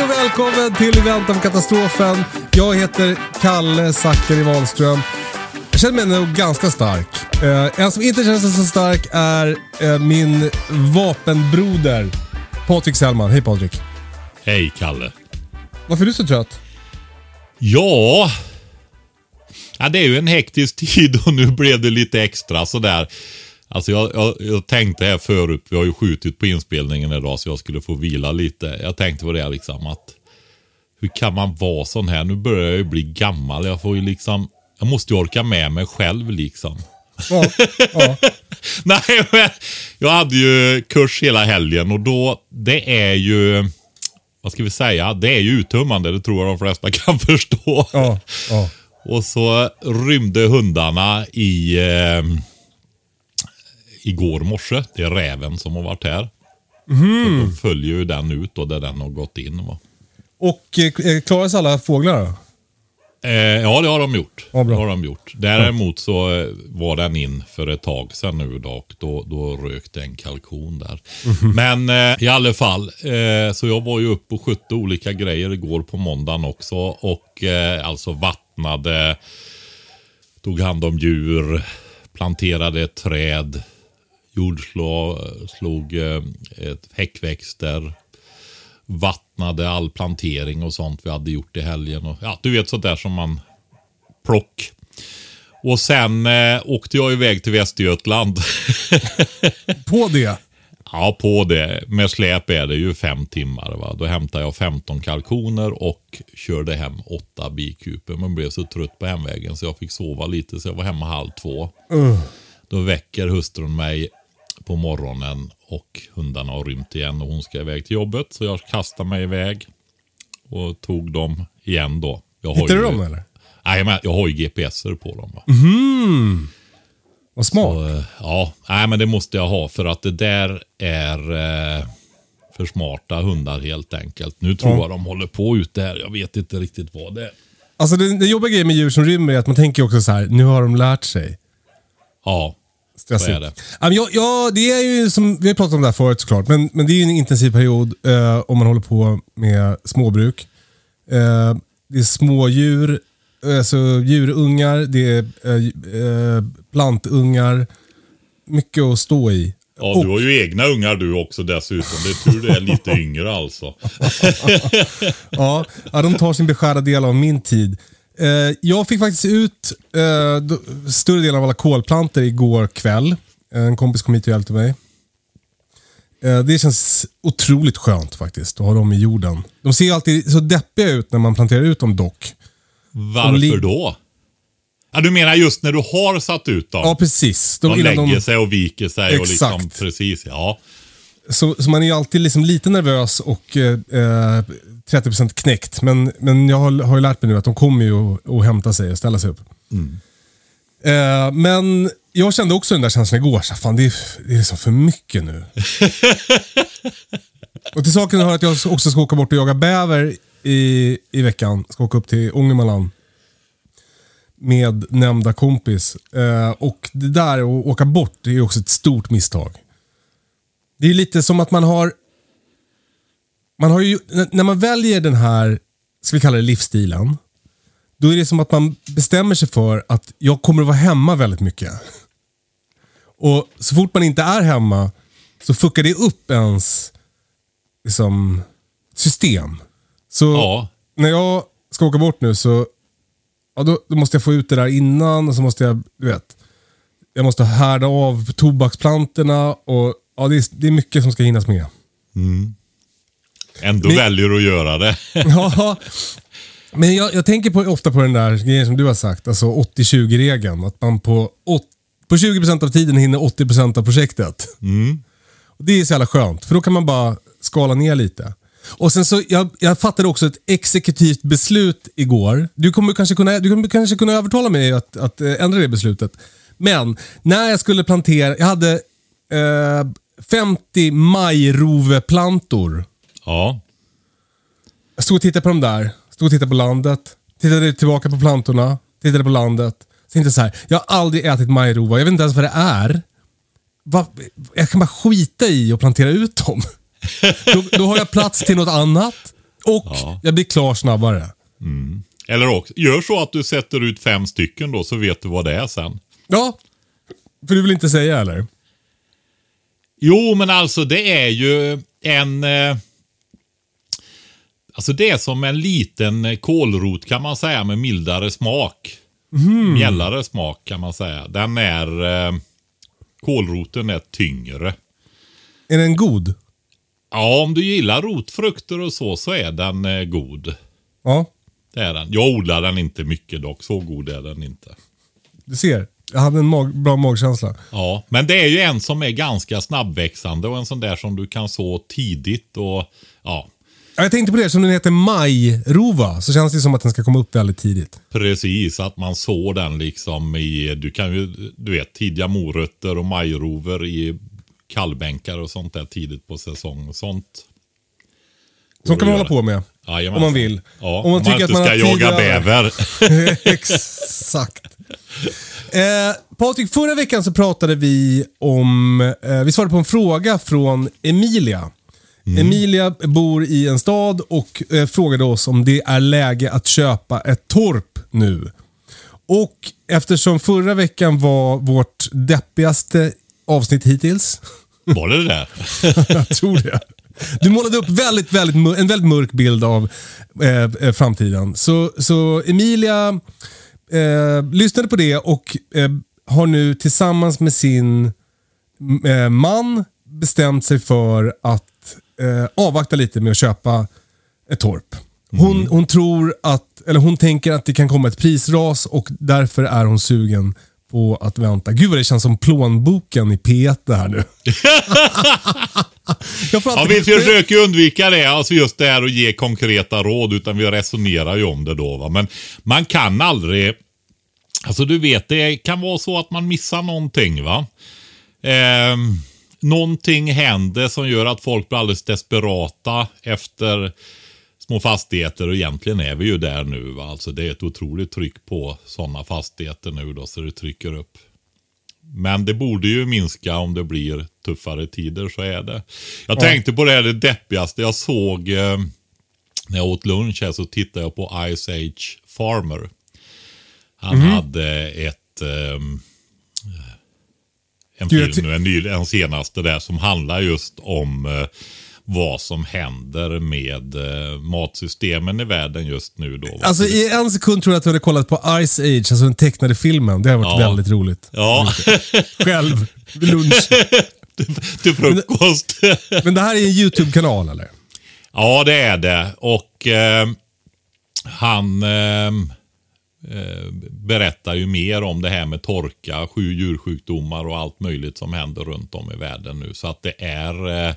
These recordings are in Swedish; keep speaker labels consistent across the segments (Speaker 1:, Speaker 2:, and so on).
Speaker 1: Hej och välkommen till I väntan på katastrofen. Jag heter Kalle Zackari Wahlström. Jag känner mig nog ganska stark. Eh, en som inte känner sig så stark är eh, min vapenbroder Patrik Sellman. Hej Patrik.
Speaker 2: Hej Kalle.
Speaker 1: Varför är du så trött?
Speaker 2: Ja. ja, det är ju en hektisk tid och nu blev det lite extra sådär. Alltså jag, jag, jag tänkte här förut, vi har ju skjutit på inspelningen idag så jag skulle få vila lite. Jag tänkte på det liksom att hur kan man vara sån här? Nu börjar jag ju bli gammal. Jag får ju liksom, jag måste ju orka med mig själv liksom.
Speaker 1: Ja, ja.
Speaker 2: Nej, men jag hade ju kurs hela helgen och då, det är ju, vad ska vi säga, det är ju uttömmande. Det tror jag de flesta kan förstå.
Speaker 1: ja, ja.
Speaker 2: Och så rymde hundarna i eh, igår morse. Det är räven som har varit här. Så De följer ju den ut och där den har gått in. Va?
Speaker 1: Och eh, klaras alla fåglar då?
Speaker 2: Eh, ja, det har de gjort.
Speaker 1: Ja, bra.
Speaker 2: det har de gjort. Däremot så eh, var den in för ett tag sedan nu då, och då, då rök det en kalkon där.
Speaker 1: Mhm.
Speaker 2: Men eh, i alla fall, eh, så jag var ju uppe och skötte olika grejer igår på måndagen också. Och eh, alltså vattnade, tog hand om djur, planterade träd, jordslog slog, eh, ett häckväxter, vattnade all plantering och sånt vi hade gjort i helgen. Och, ja, du vet sånt där som man plock. Och sen eh, åkte jag iväg till Västergötland.
Speaker 1: På det?
Speaker 2: ja, på det. Med släp är det ju fem timmar. Va? Då hämtade jag 15 kalkoner och körde hem åtta bikuper. Men blev så trött på hemvägen så jag fick sova lite så jag var hemma halv två. Då väcker hustrun mig på morgonen och hundarna har rymt igen och hon ska iväg till jobbet. Så jag kastar mig iväg och tog dem igen då. Jag har
Speaker 1: Hittade du
Speaker 2: ju-
Speaker 1: dem eller?
Speaker 2: Nej, men jag har ju GPSer på dem. Va?
Speaker 1: Vad smart.
Speaker 2: Och, eh, ja, nej, men det måste jag ha för att det där är eh, för smarta hundar helt enkelt. Nu tror
Speaker 1: Ja.
Speaker 2: jag de håller på ute här. Jag vet inte riktigt vad det är.
Speaker 1: Alltså den, den jobbiga grejen med djur som rymmer är att man tänker också så här, nu har de lärt sig.
Speaker 2: Ja,
Speaker 1: Stressigt.
Speaker 2: Så är det.
Speaker 1: Ja, Ja, det är ju som, vi har pratat om det här förut såklart, men, men det är ju en intensiv period eh, om man håller på med småbruk. Eh, det är smådjur, alltså djurungar, det är eh, eh, plantungar. Mycket att stå i.
Speaker 2: ja
Speaker 1: Och-
Speaker 2: du har ju egna ungar du också dessutom. Det är tur det är lite yngre alltså.
Speaker 1: Ja, ja, de tar sin beskärda del av min tid. Eh, jag fick faktiskt ut eh, större delen av alla kolplantor igår kväll. En kompis kom hit och hjälpte mig. Eh, det känns otroligt skönt faktiskt att ha dem i jorden. De ser alltid så deppiga ut när man planterar ut dem dock.
Speaker 2: Varför då? Ja, du menar just när du har satt ut dem?
Speaker 1: Ja, precis. De,
Speaker 2: de lägger
Speaker 1: de,
Speaker 2: sig och viker sig och liksom
Speaker 1: Exakt.
Speaker 2: precis, ja.
Speaker 1: Så, så man är ju alltid liksom lite nervös och eh, eh, 30% knäckt. Men, men jag har, har ju lärt mig nu att de kommer ju att, hämta sig och ställa sig upp. Eh, men jag kände också den där känslan igår. Så, fan, det, är, det är liksom för mycket nu. och till saken hör att jag också ska åka bort och jaga bäver i, i veckan. Ska åka upp till Ångermanland. Med nämnda kompis. Eh, och det där att åka bort det är också ett stort misstag. Det är lite som att man har... Man har ju, när man väljer den här, ska vi kalla det livsstilen. Då är det som att man bestämmer sig för att jag kommer att vara hemma väldigt mycket. Och så fort man inte är hemma så fuckar det upp ens liksom, system. Så
Speaker 2: Ja.
Speaker 1: när jag ska åka bort nu så ja, då, då måste jag få ut det där innan och så måste jag, du vet. Jag måste härda av tobaksplantorna och ja, det, är, det är mycket som ska hinnas med.
Speaker 2: Ändå
Speaker 1: Men-
Speaker 2: väljer du att göra det.
Speaker 1: Ja, men jag, jag tänker på, ofta på den där grejen som du har sagt, alltså 80-20-regeln. Att man på, åt, på 20% av tiden hinner 80% av projektet. Och Det är så jävla skönt, för då kan man bara skala ner lite. Och sen så, jag, jag fattade också ett exekutivt beslut igår. Du kommer kanske kunna, du kommer kanske kunna övertala mig att, att eh, ändra det beslutet. Men när jag skulle plantera, jag hade eh, 50 majroveplantor.
Speaker 2: Ja.
Speaker 1: Jag stod och tittade på dem där. Stod och tittade på landet. Tittade tillbaka på plantorna. Tittade på landet. Tänkte så här. Jag har aldrig ätit majrova. Jag vet inte ens vad det är. Va? Jag kan bara skita i och plantera ut dem. då, då har jag plats till något annat. Och
Speaker 2: Ja.
Speaker 1: jag blir klar snabbare.
Speaker 2: Eller också, gör så att du sätter ut fem stycken då så vet du vad det är sen.
Speaker 1: Ja. För du vill inte säga eller?
Speaker 2: Jo, men alltså det är ju en... Eh, alltså det är som en liten kålrot kan man säga med mildare smak. Mjällare smak kan man säga. Den är... Eh, kålroten är tyngre.
Speaker 1: Är den god?
Speaker 2: Ja, om du gillar rotfrukter och så, så är den eh, god.
Speaker 1: Ja.
Speaker 2: Det är den. Jag odlar den inte mycket dock, så god är den inte.
Speaker 1: Du ser. Jag hade en mag bra magkänsla.
Speaker 2: Ja, men det är ju en som är ganska snabbväxande och en sån där som du kan så tidigt och ja,
Speaker 1: Ja, Jag tänkte på det, som den heter majrova så känns det som att den ska komma upp väldigt tidigt.
Speaker 2: precis att man sår den liksom i, du kan ju, du vet tidiga morötter och majrover i kallbänkar och sånt där tidigt på säsong och sånt.
Speaker 1: Som kan man hålla på med.
Speaker 2: Jajamensan.
Speaker 1: Om man vill.
Speaker 2: Ja,
Speaker 1: Om man tycker
Speaker 2: inte
Speaker 1: att man
Speaker 2: ska jaga
Speaker 1: tidiga-
Speaker 2: bäver.
Speaker 1: Exakt. Eh, Patrik, förra veckan så pratade vi om, eh, vi svarade på en fråga från Emilia. Emilia bor i en stad och eh, frågade oss om det är läge att köpa ett torp nu. Och eftersom förra veckan var vårt deppigaste avsnitt hittills,
Speaker 2: Var det det där?
Speaker 1: jag tror det. Du målade upp väldigt, väldigt, en väldigt mörk bild av eh, eh, framtiden. Så, så Emilia eh, lyssnade på det och eh, har nu tillsammans med sin eh, man bestämt sig för att eh, avvakta lite med att köpa ett torp. Hon, hon tror att, eller hon tänker att det kan komma ett prisras och därför är hon sugen på att vänta. Gud vad det känns som plånboken i P1 det här nu.
Speaker 2: Ja, vi försöker ju undvika det, alltså just det här att ge konkreta råd, utan vi resonerar ju om det då. Va? Men man kan aldrig, alltså du vet, det kan vara så att man missar någonting. va. Eh, någonting händer som gör att folk blir alldeles desperata efter små fastigheter och egentligen är vi ju där nu. Va? Alltså det är ett otroligt tryck på sådana fastigheter nu då, så det trycker upp. Men det borde ju minska om det blir tuffare tider, så är det. Jag tänkte på det här det deppigaste jag såg eh, när jag åt lunch här så tittade jag på Ice Age Farmer. Han
Speaker 1: Mhm.
Speaker 2: hade ett ehm, en film nu, en, ny, en senaste där som handlar just om eh, vad som händer med eh, matsystemen i världen just nu då. va?
Speaker 1: Alltså i en sekund tror jag att du hade kollat på Ice Age, alltså den tecknade filmen. Det har varit
Speaker 2: Ja.
Speaker 1: väldigt roligt.
Speaker 2: ja,
Speaker 1: Själv, vid lunch.
Speaker 2: till frukost.
Speaker 1: Men det här är en YouTube-kanal eller?
Speaker 2: Ja, det är det. Och eh, han eh, eh, berättar ju mer om det här med torka, sju djursjukdomar och allt möjligt som händer runt om i världen nu. Så att det är... Eh,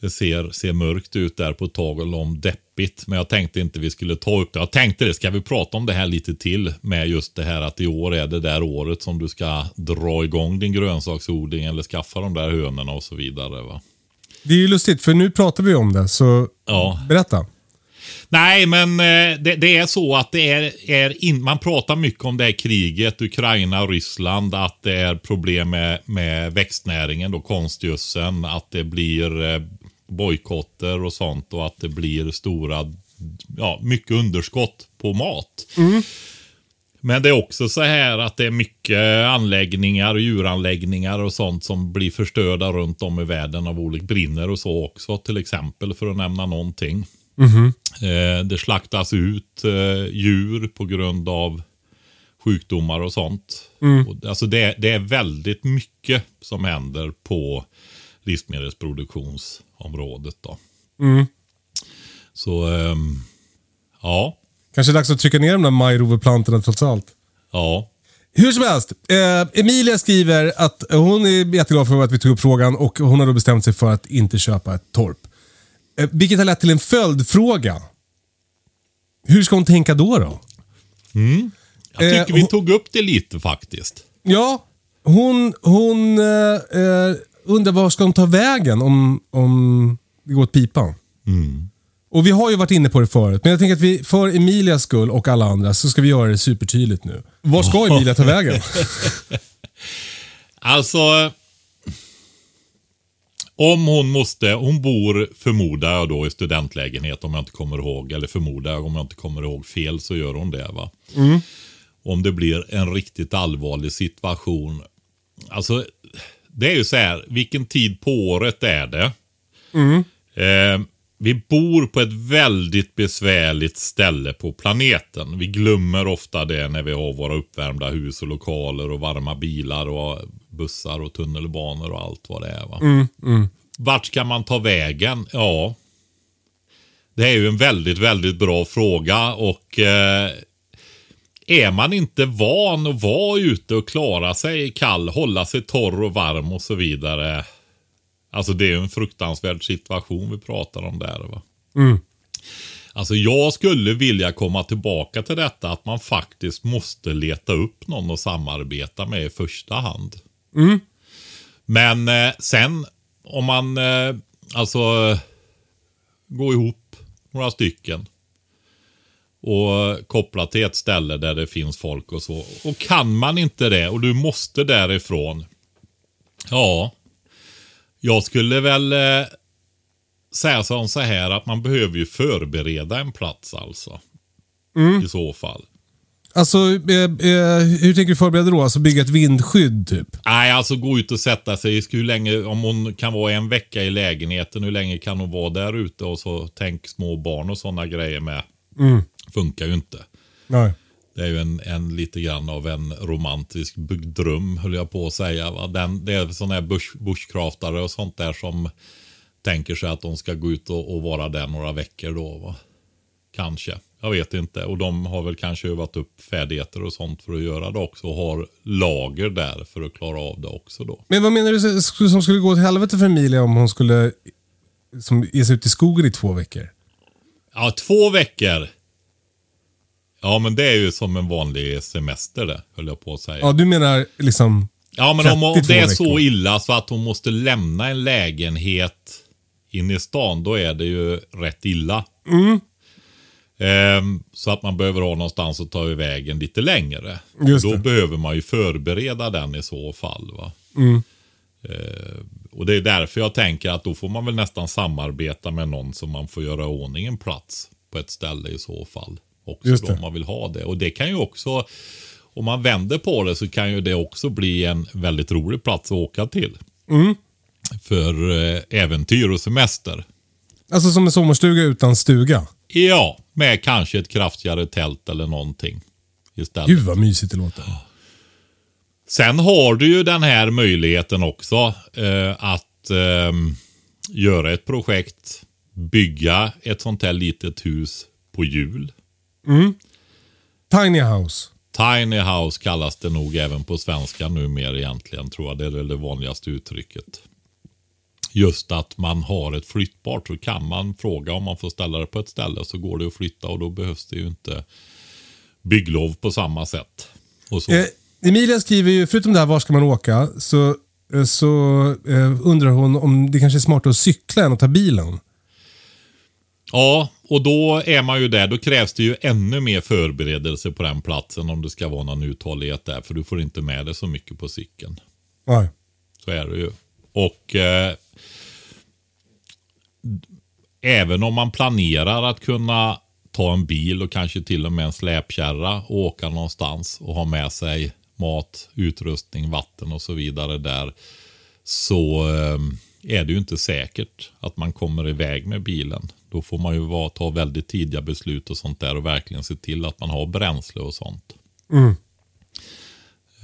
Speaker 2: det ser, ser mörkt ut där på tal om deppigt. Men jag tänkte inte vi skulle ta upp det. Jag tänkte det, ska vi prata om det här lite till? Med just det här att i år är det där året som du ska dra igång din grönsaksodling eller skaffa de där hönorna och så vidare. va?
Speaker 1: Det är ju lustigt, för nu pratar vi om det, så
Speaker 2: Ja.
Speaker 1: berätta.
Speaker 2: Nej, men eh, det, det är så att det är, är in, man pratar mycket om det här kriget, Ukraina och Ryssland, att det är problem med, med växtnäringen, då konstgödseln, att det blir eh, bojkotter och sånt och att det blir stora, ja, mycket underskott på mat. Men det är också så här att det är mycket anläggningar, djuranläggningar och sånt som blir förstörda runt om i världen av olika brinner och så också. Till exempel för att nämna någonting. Eh, det slaktas ut eh, djur på grund av sjukdomar och sånt. Och, alltså det, det är väldigt mycket som händer på livsmedelsproduktionsområdet. Då. Så ehm, ja,
Speaker 1: Kanske dags att trycka ner de där majroveplantorna trots allt.
Speaker 2: ja.
Speaker 1: Hur som helst, eh, Emilia skriver att hon är jätteglad för att vi tog upp frågan och hon har då bestämt sig för att inte köpa ett torp. Eh, vilket har lett till en följdfråga. Hur ska hon tänka då? då?
Speaker 2: Jag tycker
Speaker 1: Eh,
Speaker 2: vi
Speaker 1: hon-
Speaker 2: tog upp det lite faktiskt.
Speaker 1: Ja, hon, hon eh, eh, undrar var ska hon ta vägen om, om det går åt pipan. Och vi har ju varit inne på det förut, men jag tänker att vi för Emilias skull och alla andra så ska vi göra det supertydligt nu. Var ska Emilia ta vägen?
Speaker 2: Alltså. Om hon måste, hon bor förmodar jag då i studentlägenhet om jag inte kommer ihåg, eller förmodar jag om jag inte kommer ihåg fel så gör hon det va. Om det blir en riktigt allvarlig situation. Alltså, det är ju så här, vilken tid på året är det? Eh, vi bor på ett väldigt besvärligt ställe på planeten. Vi glömmer ofta det när vi har våra uppvärmda hus och lokaler och varma bilar och bussar och tunnelbanor och allt vad det är. Va? Vart ska man ta vägen? Ja, det är ju en väldigt, väldigt bra fråga och eh, är man inte van att vara ute och klara sig kall, hålla sig torr och varm och så vidare. Alltså det är en fruktansvärd situation vi pratar om där. Va? Alltså jag skulle vilja komma tillbaka till detta att man faktiskt måste leta upp någon att samarbeta med i första hand. Men eh, sen om man eh, alltså går ihop några stycken och koppla till ett ställe där det finns folk och så. Och kan man inte det och du måste därifrån. Ja, jag skulle väl eh, säga som så här att man behöver ju förbereda en plats alltså. I så fall.
Speaker 1: Alltså, eh, eh, hur tänker du förbereda då? Alltså bygga ett vindskydd typ?
Speaker 2: Nej, alltså gå ut och sätta sig. Hur länge, om hon kan vara en vecka i lägenheten, hur länge kan hon vara där ute? Och så tänk små barn och sådana grejer med. Funkar ju inte.
Speaker 1: Nej.
Speaker 2: Det är ju en, en lite grann av en romantisk dröm, höll jag på att säga. Va? Den, det är sådana här bush, bushcraftare och sånt där som tänker sig att de ska gå ut och, och vara där några veckor då. Va? Kanske. Jag vet inte. Och de har väl kanske övat upp färdigheter och sånt för att göra det också. Och har lager där för att klara av det också då.
Speaker 1: Men vad menar du som skulle gå åt helvete för Emilia om hon skulle som ge sig ut i skogen i två veckor?
Speaker 2: Ja, två veckor. Ja, men det är ju som en vanlig semester det, höll jag på att säga.
Speaker 1: Ja, du menar liksom...
Speaker 2: Ja, men om, om
Speaker 1: 32
Speaker 2: det är så illa så att hon måste lämna en lägenhet in i stan, då är det ju rätt illa.
Speaker 1: Mm.
Speaker 2: Ehm, så att man behöver ha någonstans att ta vägen lite längre.
Speaker 1: Just
Speaker 2: då
Speaker 1: det.
Speaker 2: behöver man ju förbereda den i så fall. Va?
Speaker 1: Mm.
Speaker 2: Ehm, och det är därför jag tänker att då får man väl nästan samarbeta med någon som man får göra i ordning en plats på ett ställe i så fall. Också då, om man vill ha det. Och det kan ju också, om man vänder på det så kan ju det också bli en väldigt rolig plats att åka till.
Speaker 1: Mm.
Speaker 2: För eh, äventyr och semester.
Speaker 1: Alltså som en sommarstuga utan stuga.
Speaker 2: Ja, med kanske ett kraftigare tält eller någonting. Istället.
Speaker 1: Gud vad mysigt det låter.
Speaker 2: Sen har du ju den här möjligheten också eh, att eh, göra ett projekt, bygga ett sånt här litet hus på hjul.
Speaker 1: Tiny house.
Speaker 2: Tiny house kallas det nog även på svenska numera egentligen, tror jag. Det är det vanligaste uttrycket. Just att man har ett flyttbart, så kan man fråga om man får ställa det på ett ställe så går det att flytta och då behövs det ju inte bygglov på samma sätt.
Speaker 1: Eh, Emilia skriver ju, förutom det här var ska man åka, så, eh, så eh, undrar hon om det kanske är smartare att cykla än att ta bilen.
Speaker 2: Ja, och då är man ju där. Då krävs det ju ännu mer förberedelse på den platsen om det ska vara någon uthållighet där. För du får inte med dig så mycket på cykeln.
Speaker 1: Nej.
Speaker 2: Så är det ju. Och eh, även om man planerar att kunna ta en bil och kanske till och med en släpkärra och åka någonstans och ha med sig mat, utrustning, vatten och så vidare där. Så eh, är det ju inte säkert att man kommer iväg med bilen. Då får man ju vara, ta väldigt tidiga beslut och sånt där och verkligen se till att man har bränsle och sånt.
Speaker 1: Mm.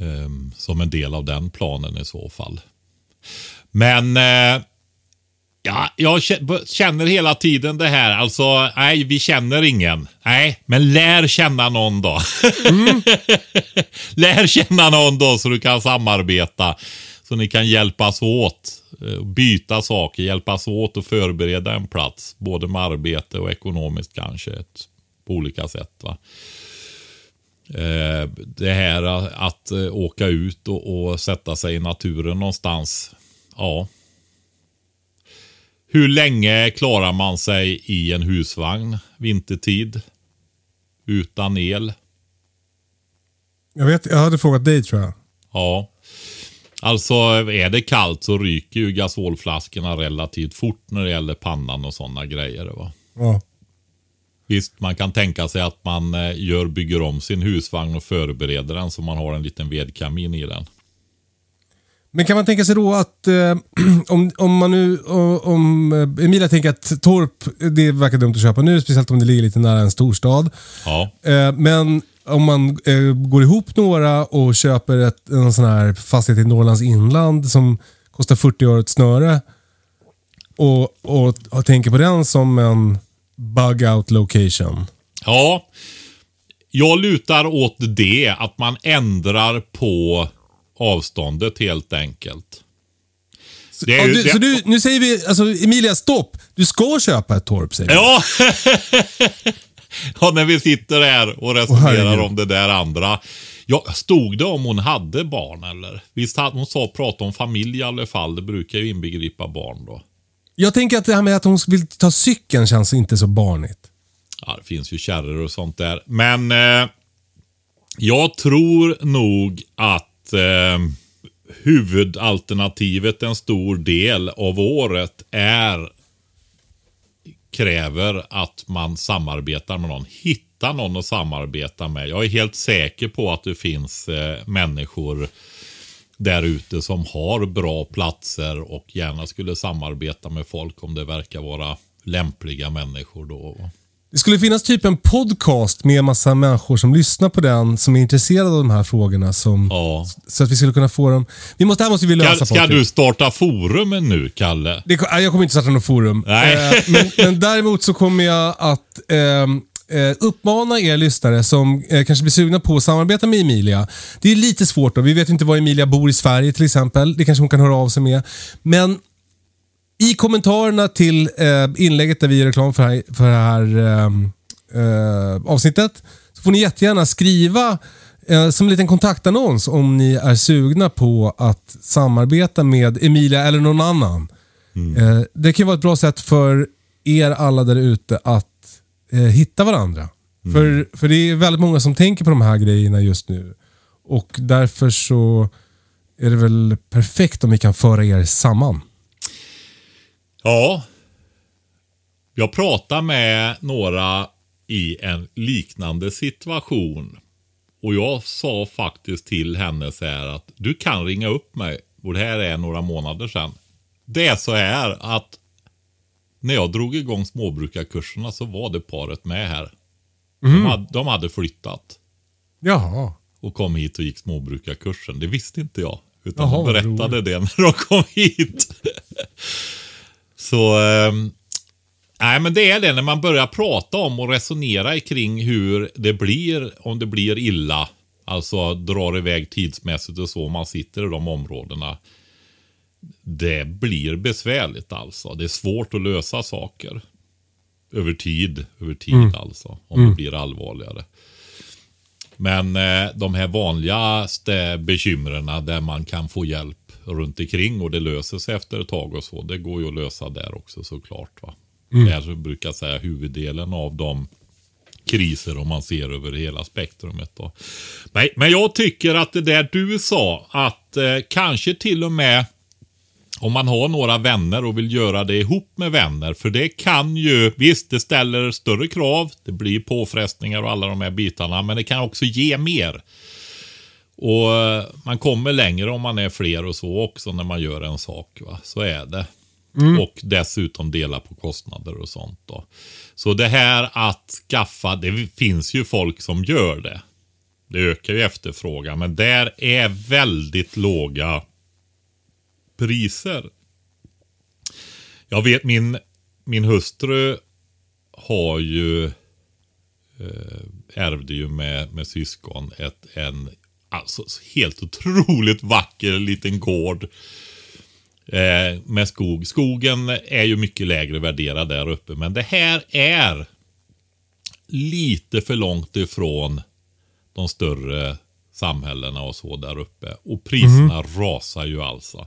Speaker 2: Ehm, som en del av den planen i så fall. Men eh, ja, jag känner hela tiden det här. Alltså, nej, vi känner ingen. Nej, men lär känna någon då. Mm. lär känna någon då så du kan samarbeta. Så ni kan hjälpas åt. Eh, byta saker, hjälpas åt och förbereda en plats. Både med arbete och ekonomiskt kanske. På olika sätt. va. Eh, det här att eh, åka ut och, och, sätta sig i naturen någonstans. Ja. Hur länge klarar man sig i en husvagn vintertid? Utan el?
Speaker 1: Jag vet, jag hade frågat dig tror jag.
Speaker 2: Ja. Alltså är det kallt så ryker ju gasolflaskorna relativt fort när det gäller pannan och sådana grejer. Va?
Speaker 1: Ja.
Speaker 2: Visst, man kan tänka sig att man eh, gör, bygger om sin husvagn och förbereder den så man har en liten vedkamin i den.
Speaker 1: Men kan man tänka sig då att eh, om, om man nu, om eh, Emilia tänker att Torp, det verkar dumt att köpa nu, speciellt om det ligger lite nära en storstad.
Speaker 2: Ja.
Speaker 1: Eh, men om man eh, går ihop några och köper ett, en sån här fastighet i Norrlands inland som kostar 40 öre ett snöre och, och, och tänker på den som en bug out location.
Speaker 2: Ja, jag lutar åt det. Att man ändrar på avståndet helt enkelt.
Speaker 1: Så, ju, du, det... så du, nu säger vi, alltså Emilia, stopp! Du ska köpa ett torp säger
Speaker 2: Ja! ja, när vi sitter här och resonerar oh, om det där andra. Ja, stod det om hon hade barn eller? Visst hade hon sa prata om familj i alla fall. Det brukar ju inbegripa barn då.
Speaker 1: Jag tänker att det här med att hon vill ta cykeln känns inte så barnigt.
Speaker 2: Ja, det finns ju kärror och sånt där. Men eh, jag tror nog att eh, huvudalternativet en stor del av året är kräver att man samarbetar med någon. Hitta någon att samarbeta med. Jag är helt säker på att det finns eh, människor där ute som har bra platser och gärna skulle samarbeta med folk om det verkar vara lämpliga människor då.
Speaker 1: Det skulle finnas typ en podcast med en massa människor som lyssnar på den, som är intresserade av de här frågorna. Som,
Speaker 2: ja.
Speaker 1: Så att vi skulle kunna få dem... Vi måste, här måste vi lösa
Speaker 2: Ska, ska du starta forumen nu, Kalle?
Speaker 1: Det, jag kommer inte starta något forum.
Speaker 2: Nej.
Speaker 1: Eh, men, men, däremot så kommer jag att eh, eh, uppmana er lyssnare som eh, kanske blir sugna på att samarbeta med Emilia. Det är lite svårt då. Vi vet inte var Emilia bor i Sverige till exempel. Det kanske hon kan höra av sig med. Men i kommentarerna till eh, inlägget där vi gör reklam för, här, för det här eh, eh, avsnittet så får ni jättegärna skriva eh, som en liten kontaktannons om ni är sugna på att samarbeta med Emilia eller någon annan. Mm. Eh, det kan vara ett bra sätt för er alla där ute att eh, hitta varandra. Mm. För, för det är väldigt många som tänker på de här grejerna just nu. Och därför så är det väl perfekt om vi kan föra er samman.
Speaker 2: Ja. Jag pratade med några i en liknande situation. Och jag sa faktiskt till henne så här att du kan ringa upp mig. Och det här är några månader sedan. Det är så här att när jag drog igång småbrukarkurserna så var det paret med här. Mm. De, hade, de hade flyttat.
Speaker 1: Jaha.
Speaker 2: Och kom hit och gick småbrukarkursen. Det visste inte jag. Utan Jaha, de berättade det när de kom hit. Så, eh, nej men det är det när man börjar prata om och resonera kring hur det blir om det blir illa. Alltså drar iväg tidsmässigt och så. Man sitter i de områdena det blir besvärligt alltså. Det är svårt att lösa saker. Över tid, över tid mm. alltså. Om mm. det blir allvarligare. Men eh, de här vanligaste bekymren där man kan få hjälp runt omkring och det löser sig efter ett tag och så. Det går ju att lösa där också såklart. Va? Mm. Det är, brukar säga, huvuddelen av de kriser om man ser över hela spektrumet. Då. Men, men jag tycker att det där du sa, att eh, kanske till och med om man har några vänner och vill göra det ihop med vänner. För det kan ju, visst det ställer större krav, det blir påfrestningar och alla de här bitarna, men det kan också ge mer. Och eh, man kommer längre om man är fler och så också när man gör en sak. Va? Så är det. Och dessutom dela på kostnader och sånt. Då. Så det här att skaffa, det finns ju folk som gör det. Det ökar ju efterfrågan, men där är väldigt låga priser. Jag vet min, min hustru har ju eh, ärvde ju med, med syskon ett, en alltså, helt otroligt vacker liten gård eh, med skog. Skogen är ju mycket lägre värderad där uppe, men det här är lite för långt ifrån de större samhällena och så där uppe. Och priserna rasar ju alltså.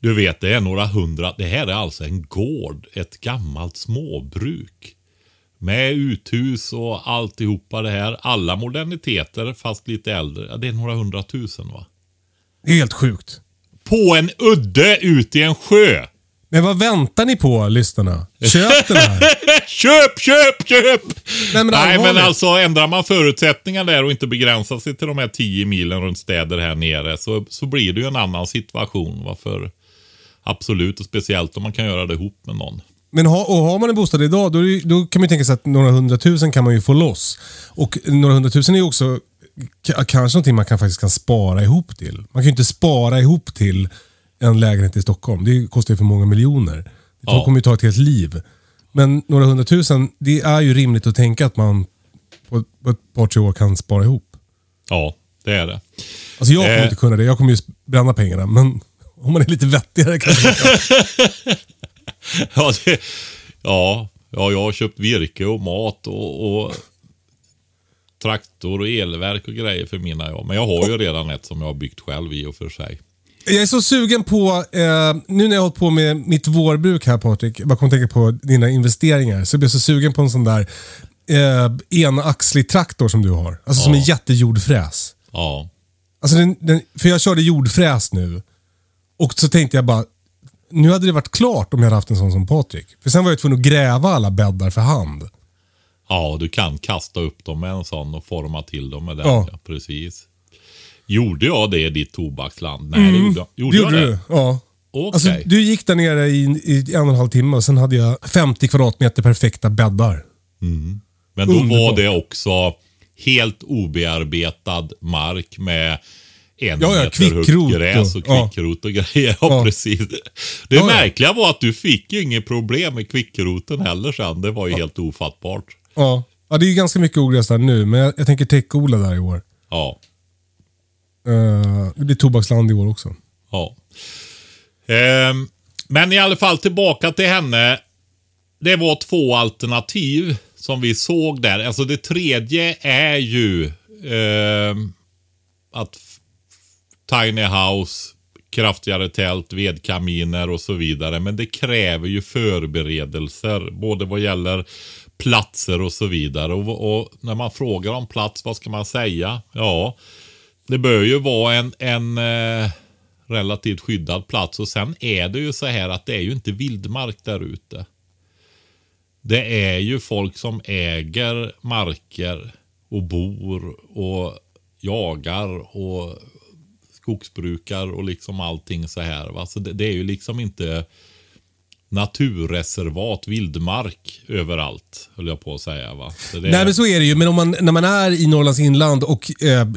Speaker 2: Du vet, det är några hundra. Det här är alltså en gård, ett gammalt småbruk. Med uthus och alltihopa det här. Alla moderniteter fast lite äldre. Ja, det är några hundratusen va?
Speaker 1: Helt sjukt.
Speaker 2: På en udde ute i en sjö.
Speaker 1: Men vad väntar ni på, lyssnarna? Köp den här.
Speaker 2: köp, köp, köp!
Speaker 1: Nej, men
Speaker 2: Nej, men alltså ändrar man förutsättningarna där och inte begränsar sig till de här 10 milen runt städer här nere så, så blir det ju en annan situation. Varför? Absolut, och speciellt om man kan göra det ihop med någon.
Speaker 1: Men ha, och har man en bostad idag, då, det då kan man ju tänka sig att några hundratusen kan man ju få loss. Och några hundratusen är ju också kanske någonting man kan, faktiskt kan spara ihop till. Man kan ju inte spara ihop till en lägenhet i Stockholm. Det kostar ju för många miljoner. Det
Speaker 2: Ja.
Speaker 1: kommer ju ta ett helt liv. Men några hundratusen, det är ju rimligt att tänka att man på, på ett par, tre år kan spara ihop.
Speaker 2: Ja, det är det.
Speaker 1: Alltså jag kommer
Speaker 2: Eh.
Speaker 1: inte kunna det. Jag kommer ju bränna pengarna. Men om man är lite vettigare kanske man kan.
Speaker 2: Ja, det, ja, ja, jag har köpt virke och mat och, och traktor och elverk och grejer för mina. Ja. Men jag har ju redan ett som jag har byggt själv i och för sig.
Speaker 1: Jag är så sugen på, eh, nu när jag har hållit på med mitt vårbruk här Patrik, jag bara kom att tänka på dina investeringar, så jag blir så sugen på en sån där eh, enaxlig traktor som du har. Alltså som en jättejordfräs.
Speaker 2: Ja,
Speaker 1: Alltså den, den, för jag körde jordfräs nu och så tänkte jag bara, nu hade det varit klart om jag hade haft en sån som Patrik. För sen var jag tvungen att gräva alla bäddar för hand.
Speaker 2: ja, du kan kasta upp dem med en sån och forma till dem med den.
Speaker 1: Ja.
Speaker 2: Ja. precis. Gjorde jag det i ditt tobaksland? Nej, det gjorde, gjorde
Speaker 1: Det
Speaker 2: jag
Speaker 1: gjorde
Speaker 2: det?
Speaker 1: du? Ja.
Speaker 2: Okej.
Speaker 1: Alltså, du gick där nere i, i en och en halv timme och sen hade jag 50 kvadratmeter perfekta bäddar.
Speaker 2: Men då var
Speaker 1: Underbart.
Speaker 2: det också helt obearbetad mark med en
Speaker 1: Ja, ja,
Speaker 2: meter högt gräs
Speaker 1: och-
Speaker 2: kvickrot och grejer. Ja,
Speaker 1: Ja.
Speaker 2: precis. Det
Speaker 1: Ja,
Speaker 2: märkliga var att du fick ju inget problem med kvickroten heller sen. Det var ju helt ofattbart.
Speaker 1: Ja. ja, det är ju ganska mycket ogräs där nu, men jag, jag tänker täckodla där i år.
Speaker 2: Ja,
Speaker 1: Uh, det blir tobaksland i år också.
Speaker 2: ja. Ehm, men i alla fall tillbaka till henne. Det var två alternativ som vi såg där. Alltså det tredje är ju ehm, att tiny house, kraftigare tält, vedkaminer och så vidare. Men det kräver ju förberedelser, både vad gäller platser och så vidare. Och, och när man frågar om plats, vad ska man säga? Ja, det bör ju vara en, en eh, relativt skyddad plats. Och sen är det ju så här att det är ju inte vildmark där ute. Det är ju folk som äger marker och bor och jagar och skogsbrukar och liksom allting så här. Va? Så det, det är ju liksom inte naturreservat, vildmark överallt, höll jag på att säga. Va? Det,
Speaker 1: Nej men så är det ju, men om man, när man är i Norrlands inland och eh,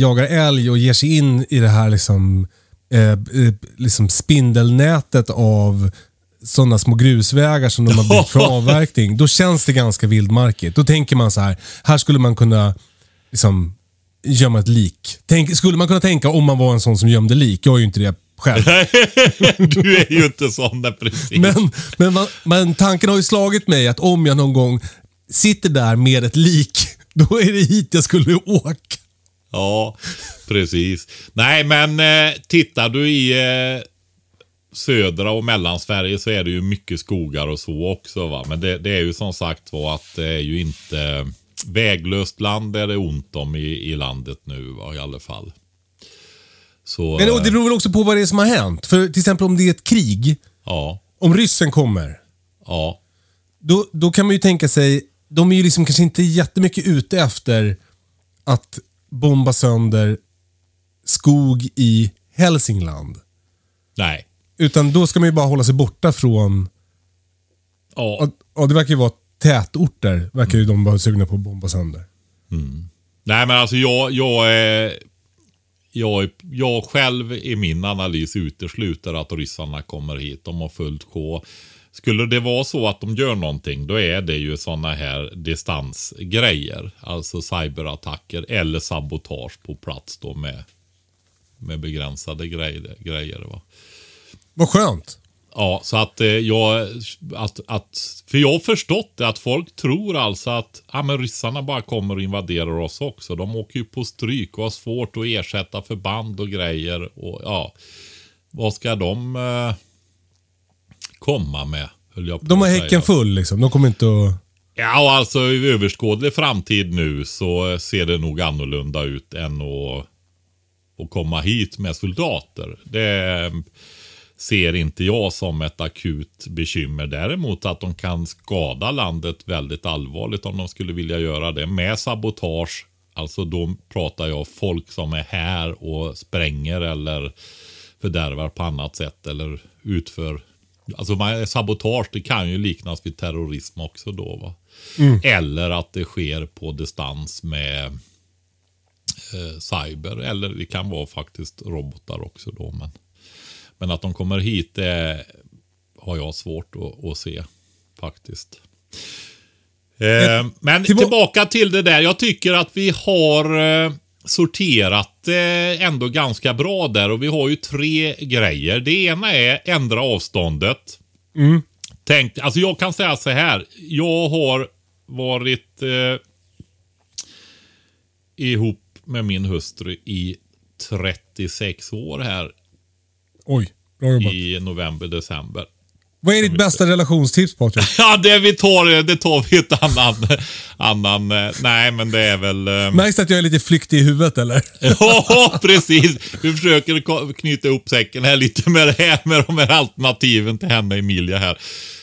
Speaker 1: jagar älg och ger sig in i det här liksom, eh, liksom spindelnätet av sådana små grusvägar som de har byggt för avverkning. Då känns det ganska vildmarkigt. Då tänker man så här, här skulle man kunna liksom, gömma ett lik. Tänk, skulle man kunna tänka om man var en sån som gömde lik. Jag är ju inte det själv.
Speaker 2: du är ju inte sån där precis.
Speaker 1: Men, men, man, men tanken har ju slagit mig att om jag någon gång sitter där med ett lik, då är det hit jag skulle åka.
Speaker 2: Ja, precis. Nej, men eh, tittar du i eh, södra och mellansverige så är det ju mycket skogar och så också. Va? Men det, det är ju som sagt var att det är ju inte väglöst land är det ont om i, i landet nu va? i alla fall. Så,
Speaker 1: Men det
Speaker 2: eh,
Speaker 1: beror väl också på vad det är som har hänt. För till exempel om det är ett krig,
Speaker 2: ja,
Speaker 1: om ryssen kommer,
Speaker 2: ja,
Speaker 1: då, då kan man ju tänka sig, de är ju liksom kanske inte jättemycket ute efter att bomba sönder skog i Hälsingland.
Speaker 2: nej.
Speaker 1: Utan då ska man ju bara hålla sig borta från,
Speaker 2: Ja,
Speaker 1: ja, ja, det verkar ju vara tätorter, verkar ju de vara sugna på att bomba sönder.
Speaker 2: Nej men alltså jag, jag är... Jag, är- jag själv i min analys utesluter att ryssarna kommer hit. De har fullt sjå. Skulle det vara så att de gör någonting, då är det ju sådana här distansgrejer. Alltså cyberattacker eller sabotage på plats då med, med begränsade grejer. grejer va?
Speaker 1: Vad skönt.
Speaker 2: Ja, så att eh, jag, att, att, för jag har förstått det att folk tror alltså att ja, men ryssarna bara kommer och invaderar oss också. De åker ju på stryk och har svårt att ersätta förband och grejer. Och ja, vad ska de eh, komma med? Höll jag på
Speaker 1: De har häcken full liksom. De kommer inte att...
Speaker 2: Ja, alltså i överskådlig framtid nu så ser det nog annorlunda ut än att, att komma hit med soldater. Det ser inte jag som ett akut bekymmer. Däremot att de kan skada landet väldigt allvarligt om de skulle vilja göra det med sabotage. Alltså då pratar jag folk som är här och spränger eller fördärvar på annat sätt eller utför Alltså sabotage det kan ju liknas vid terrorism också då va. Eller att det sker på distans med eh, cyber. Eller det kan vara faktiskt robotar också då. Men, men att de kommer hit det har jag svårt att, att se faktiskt. Eh, men
Speaker 1: tillba-
Speaker 2: tillbaka till det där. Jag tycker att vi har eh, sorterat eh, ändå ganska bra där. Och vi har ju tre grejer. Det ena är ändra avståndet. Tänk, alltså jag kan säga så här. Jag har varit eh, ihop med min hustru i 36 år här
Speaker 1: Oj, bra jobbat.
Speaker 2: i november, december.
Speaker 1: Vad är ditt bästa relationstips Patrik?
Speaker 2: Ja, det vi tar, det tar vi ett annan, annan, eh, nej men det är väl... eh,
Speaker 1: Märks det att jag är lite flyktig i huvudet eller?
Speaker 2: Ja, precis. Vi försöker knyta ihop säcken här lite med det här med de här alternativen till henne Emilia här.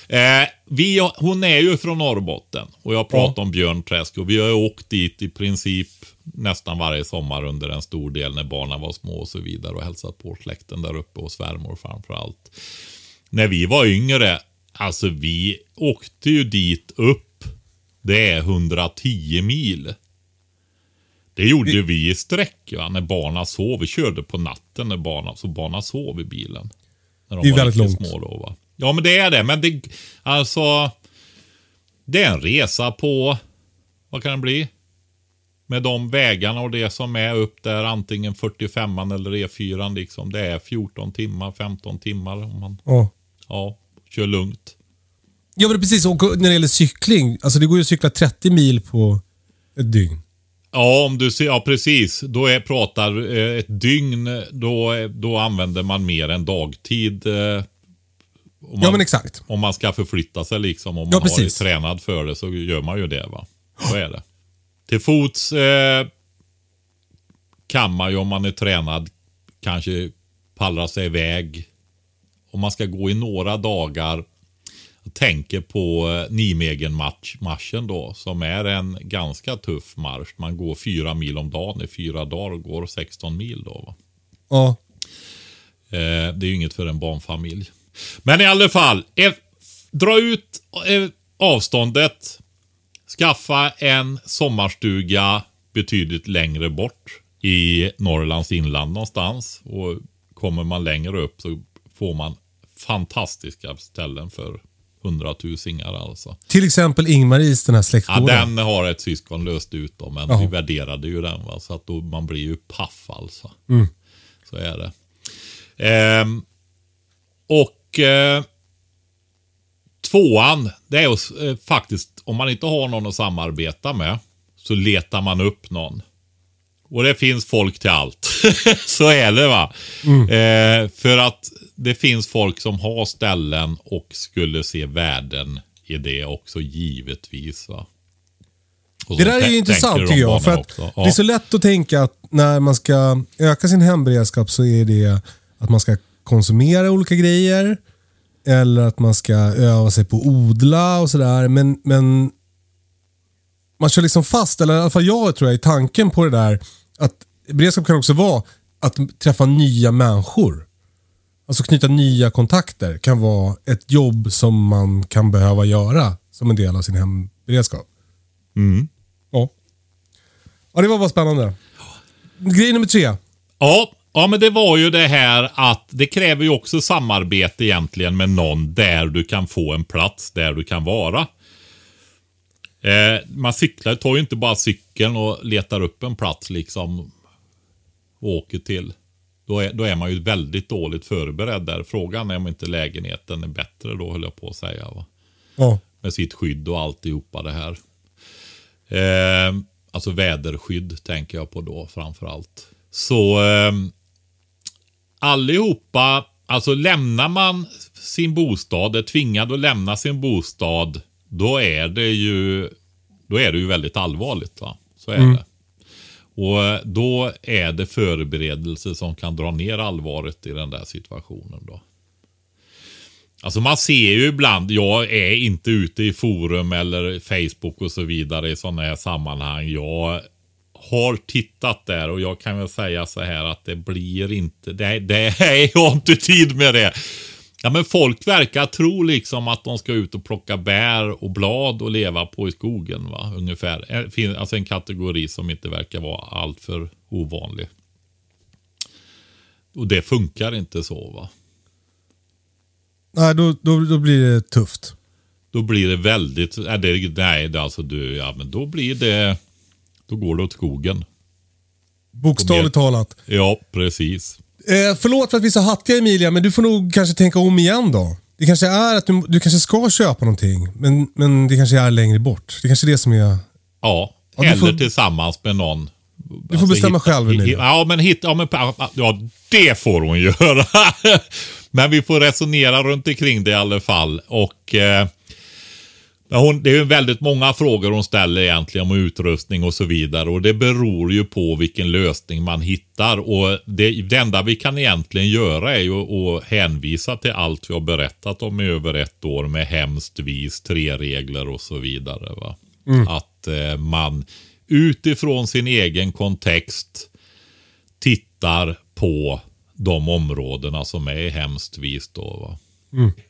Speaker 2: Eh, vi, hon är ju från Norrbotten och jag pratar om Björnträsk och vi har ju åkt dit i princip nästan varje sommar under en stor del när barnen var små och så vidare och hälsat på släkten där uppe och svärmor framför allt. När vi var yngre, alltså vi åkte ju dit upp. Det är 110 mil. Det gjorde vi i sträck va? när barnen sov. Vi körde på natten när barnen, så barnen sov i bilen. När de
Speaker 1: Det är
Speaker 2: var
Speaker 1: väldigt långt.
Speaker 2: Små då, va? Ja men det är det. Men det, alltså. Det är en resa på, vad kan det bli? Med de vägarna och det som är upp där, antingen 45 eller E4 liksom. Det är 14 timmar, 15 timmar om man,
Speaker 1: Ja.
Speaker 2: ja, kör lugnt.
Speaker 1: Ja men precis, och när det gäller cykling. Alltså det går ju att cykla 30 mil på ett dygn.
Speaker 2: Ja, om du ser, ja precis. Då är, pratar eh, ett dygn, då, då använder man mer än dagtid. Eh, om, man,
Speaker 1: Ja men exakt.
Speaker 2: om man ska förflytta sig liksom. Om
Speaker 1: Ja,
Speaker 2: man har
Speaker 1: precis.
Speaker 2: tränad för det så gör man ju det va. Så är det. Till fots eh, kan man ju om man är tränad kanske pallra sig iväg. Om man ska gå i några dagar. Jag tänker på eh, Nijmegen-marschen då, som är en ganska tuff marsch. Man går fyra mil om dagen i fyra dagar och går 16 mil då. Va?
Speaker 1: Ja.
Speaker 2: Eh, det är ju inget för en barnfamilj. Men i alla fall, eh, dra ut eh, avståndet. Skaffa en sommarstuga betydligt längre bort i Norrlands inland någonstans. Och kommer man längre upp så får man fantastiska ställen för hundratusingar alltså.
Speaker 1: Till exempel Ingmaris, den här
Speaker 2: Ja,
Speaker 1: släktgården.
Speaker 2: den har ett syskon löst ut då, men
Speaker 1: Jaha.
Speaker 2: vi värderade ju den va. Så att då, man blir ju paff alltså. Så är det. Ehm, och eh, tvåan, det är ju eh, faktiskt, om man inte har någon att samarbeta med, så letar man upp någon. Och det finns folk till allt. så är det va. Eh, för att det finns folk som har ställen och skulle se värden i det också givetvis. va.
Speaker 1: Det där är ju intressant tycker jag. För
Speaker 2: också.
Speaker 1: Det är så lätt att tänka att när man ska öka sin hemberedskap så är det att man ska konsumera olika grejer. Eller att man ska öva sig på att odla och sådär. Men, men man kör liksom fast, eller i alla fall jag tror jag, i tanken på det där. Att beredskap kan också vara att träffa nya människor. Alltså knyta nya kontakter kan vara ett jobb som man kan behöva göra som en del av sin hemberedskap. Ja. ja, det var bara spännande. Grej nummer tre.
Speaker 2: Ja, ja, men det var ju det här att det kräver ju också samarbete egentligen med någon där du kan få en plats där du kan vara. Eh, man cyklar, tar ju inte bara cykeln och letar upp en plats liksom och åker till. Då är, då är man ju väldigt dåligt förberedd där. Frågan är om inte lägenheten är bättre då, höll jag på att säga. Va?
Speaker 1: Ja.
Speaker 2: Med sitt skydd och alltihopa det här. Eh, alltså väderskydd tänker jag på då framför allt. Så eh, allihopa, alltså lämnar man sin bostad, är tvingad att lämna sin bostad, då är det ju, då är det ju väldigt allvarligt. Va? Så är det. Och då är det förberedelse som kan dra ner allvaret i den där situationen. då. Alltså man ser ju ibland, jag är inte ute i forum eller Facebook och så vidare i sådana här sammanhang. Jag har tittat där och jag kan väl säga så här att det blir inte, det, det jag har inte tid med det. Ja men folk verkar tro liksom att de ska ut och plocka bär och blad och leva på i skogen va, ungefär. Eh, Alltså en kategori som inte verkar vara alltför ovanlig. Och det funkar inte så va.
Speaker 1: Nej, då, då, då blir det tufft.
Speaker 2: Då blir det väldigt, nej, det, nej alltså du, ja men då blir det, då går det åt skogen.
Speaker 1: Bokstavligt talat.
Speaker 2: Ja, precis.
Speaker 1: Eh, förlåt för att vi är så hattiga Emilia, men du får nog kanske tänka om igen då. Det kanske är att du, du kanske ska köpa någonting, men, men det kanske är längre bort. Det kanske är det som är...
Speaker 2: Ja,
Speaker 1: Ja,
Speaker 2: eller
Speaker 1: får-
Speaker 2: tillsammans med någon.
Speaker 1: Du får bestämma själv,
Speaker 2: hi-
Speaker 1: Emilia.
Speaker 2: Ja, men hitta, ja, men, ja, det får hon göra. men vi får resonera runt omkring det i alla fall. Och eh, hon, det är ju väldigt många frågor hon ställer egentligen om utrustning och så vidare. Och det beror ju på vilken lösning man hittar. Och det, det enda vi kan egentligen göra är ju att hänvisa till allt vi har berättat om i över ett år med hemskt vis, tre regler och så vidare. Va? Att eh, man utifrån sin egen kontext tittar på de områdena som är hemskt vis. Då, va?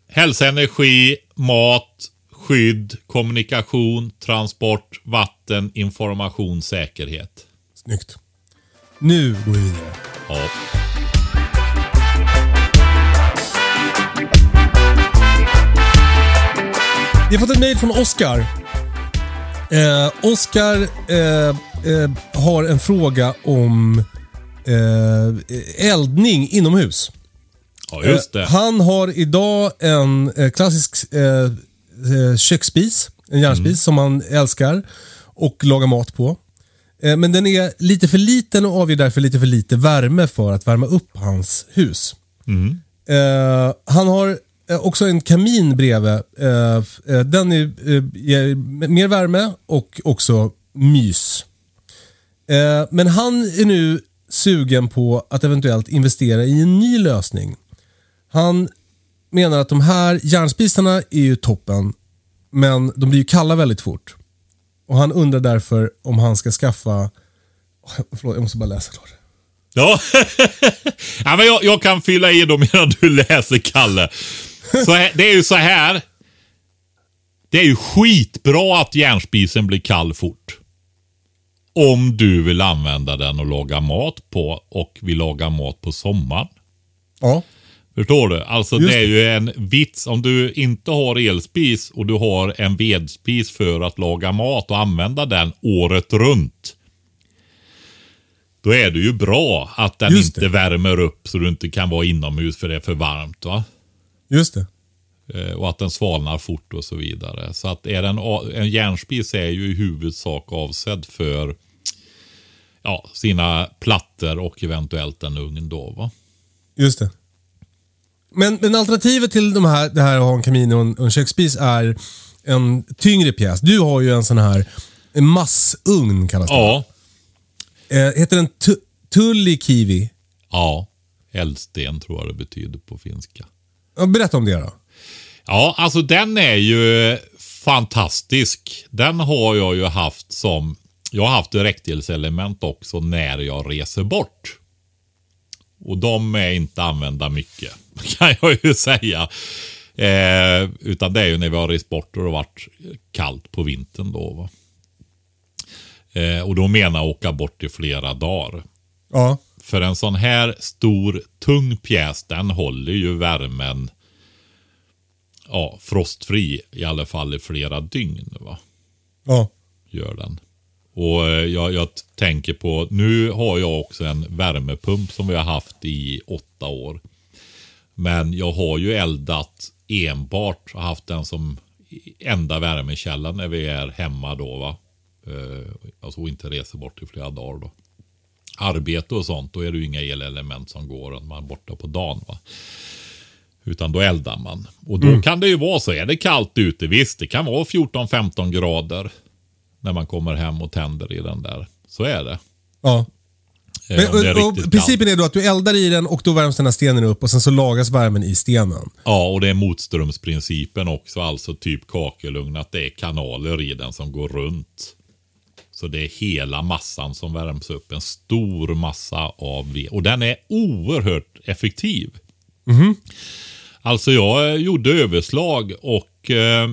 Speaker 2: Hälsa, energi, mat, skydd, kommunikation, transport, vatten, information, säkerhet.
Speaker 1: Snyggt. Nu går vi vidare.
Speaker 2: Ja.
Speaker 1: Vi har fått ett mejl från Oskar. Eh, Oskar eh, eh, har en fråga om eh, eldning inomhus.
Speaker 2: ja, just det.
Speaker 1: Eh, Han har idag en eh, klassisk eh, köksspis, en järnspis
Speaker 2: Mm.
Speaker 1: som han älskar och lagar mat på. Eh, men den är lite för liten och avger därför lite för lite värme för att värma upp hans hus.
Speaker 2: Mm.
Speaker 1: Eh, han har också en kamin bredvid. Den är, ger mer värme och också mys. Men han är nu sugen på att eventuellt investera i en ny lösning. Han menar att de här järnspisarna är ju toppen, men de blir ju kalla väldigt fort. Och Han undrar därför om han ska skaffa... Åh, Förlåt, jag måste bara läsa klart.
Speaker 2: Ja, ja men jag, jag kan fylla i då medan du läser, Kalle. Så här, det är ju så här. Det är ju skitbra att järnspisen blir kall fort. Om du vill använda den och laga mat på och vill laga mat på sommaren.
Speaker 1: Ja,
Speaker 2: Förstår du? Alltså
Speaker 1: Just
Speaker 2: det är ju en vits. Om du inte har elspis och du har en vedspis för att laga mat och använda den året runt. Då är det ju bra att den
Speaker 1: Just
Speaker 2: inte
Speaker 1: det.
Speaker 2: värmer upp så du inte kan vara inomhus för det är för varmt. va?
Speaker 1: just det.
Speaker 2: Eh, Och att den svalnar fort och så vidare. Så att är en, en järnspis är ju i huvudsak avsedd för ja, sina plattor och eventuellt en ugn då. Va?
Speaker 1: Just det. Men, men alternativet till de här, det här att ha en kamin och en, och en köksspis är en tyngre pjäs. Du har ju en sån här en massugn kallas det.
Speaker 2: Ja,
Speaker 1: Eh, heter den tu- Tulli kiwi.
Speaker 2: Ja, eldsten tror jag det betyder på finska.
Speaker 1: Berätta om det då.
Speaker 2: Ja, alltså den är ju fantastisk. Den har jag ju haft som... Jag har haft direktelselement också när jag reser bort. Och de är inte använda mycket, kan jag ju säga. Eh, utan det är ju när vi har rest bort och det har varit kallt på vintern då. Eh, och då menar jag åka bort i flera dagar.
Speaker 1: Ja.
Speaker 2: För en sån här stor, tung pjäs, den håller ju värmen ja, frostfri i alla fall i flera dygn. Va?
Speaker 1: Ja.
Speaker 2: Gör den. Och eh, jag, jag tänker på, nu har jag också en värmepump som vi har haft i åtta år. Men jag har ju eldat enbart och haft den som enda värmekälla när vi är hemma då. va. Eh, alltså inte reser bort i flera dagar då. Arbete och sånt, då är det ju inga elelement som går om man är borta på dagen. va. Utan då eldar man. Och då kan det ju vara så, är det kallt ute, visst det kan vara 14-15 grader. När man kommer hem och tänder i den där. Så är det.
Speaker 1: ja.
Speaker 2: Eh,
Speaker 1: Men,
Speaker 2: det är
Speaker 1: och, och, principen är då att du eldar i den och då värms den här stenen upp och sen så lagas värmen i stenen.
Speaker 2: Ja, och det är motströmsprincipen också. Alltså typ kakelugn, att det är kanaler i den som går runt. Så det är hela massan som värms upp. En stor massa av ved. Och den är oerhört effektiv. Alltså jag eh, gjorde överslag och eh,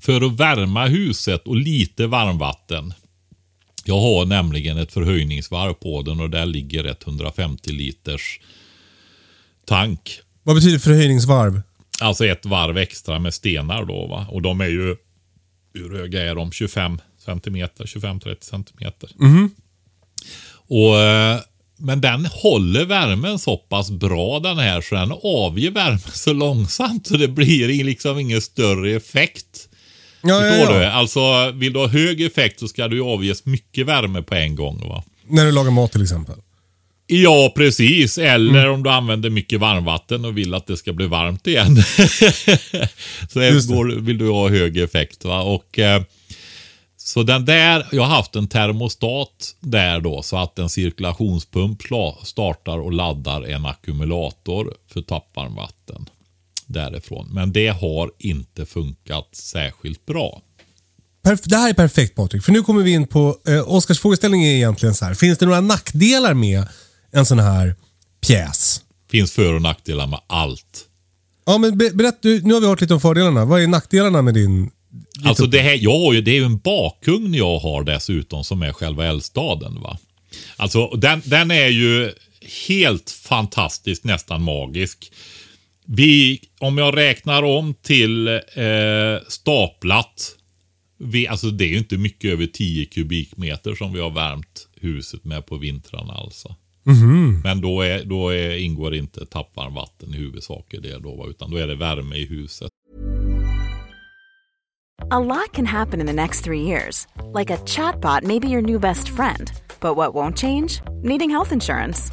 Speaker 2: för att värma huset och lite varmvatten. Jag har nämligen ett förhöjningsvarv på den och där ligger ett 150 liters tank.
Speaker 1: Vad betyder förhöjningsvarv?
Speaker 2: Alltså ett varv extra med stenar då va. Och de är ju, hur höga är de? 25 centimeter, 25-30 centimeter. Och, eh, men den håller värmen så pass bra den här så den avger värme så långsamt så det blir liksom ingen större effekt.
Speaker 1: Ja, ja,
Speaker 2: Förstår
Speaker 1: ja.
Speaker 2: du? Alltså vill du ha hög effekt så ska du avges mycket värme på en gång va.
Speaker 1: När du lagar mat till exempel.
Speaker 2: Ja, precis. Eller
Speaker 1: Mm.
Speaker 2: om du använder mycket varmvatten och vill att det ska bli varmt igen. så går, vill du ha hög effekt. Va? Och, eh, så den där, jag har haft en termostat där då så att en cirkulationspump startar och laddar en ackumulator för tappvarmvatten därifrån. Men det har inte funkat särskilt bra.
Speaker 1: Det här är perfekt Patrik, för nu kommer vi in på... Eh, Oskars frågeställning är egentligen så här. Finns det några nackdelar med en sån här pjäs?
Speaker 2: Finns för och nackdelar med allt.
Speaker 1: Ja, men be- berätta, du, nu har vi hört lite om fördelarna. Vad är nackdelarna med din...
Speaker 2: Alltså det, här, ju, det är ju en bakugn jag har dessutom som är själva eldstaden. Va? Alltså den, den är ju helt fantastisk, nästan magisk. Vi, om jag räknar om till eh, staplat. Vi, alltså det är ju inte mycket över 10 kubikmeter som vi har värmt huset med på vintrarna alltså. Men då, är, då är, ingår inte tappvarmvatten i huvudsak i det då, utan då är det värme i huset.
Speaker 3: A lot can happen in the next three years. Like a chatbot may be your new best friend. But what won't change? Needing health insurance.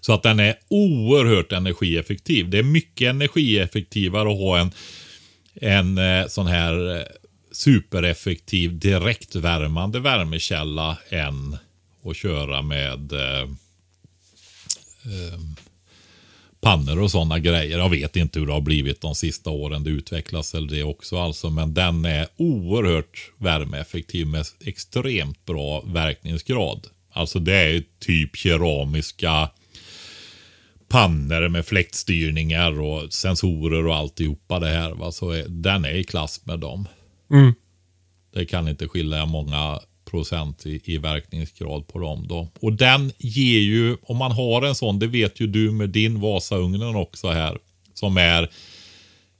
Speaker 2: Så att den är oerhört energieffektiv. Det är mycket energieffektivare att ha en, en eh, sån här eh, supereffektiv direktvärmande värmekälla än att köra med eh, eh, pannor och sådana grejer. Jag vet inte hur det har blivit de sista åren. Det utvecklas eller det också alltså. Men den är oerhört värmeeffektiv med extremt bra verkningsgrad. Alltså det är typ keramiska pannor med fläktstyrningar och sensorer och alltihopa det här. Va? Så är, den är i klass med dem.
Speaker 1: Mm.
Speaker 2: Det kan inte skilja många procent i, i verkningsgrad på dem då. Och den ger ju, om man har en sån, det vet ju du med din Vasaugnen också här, som är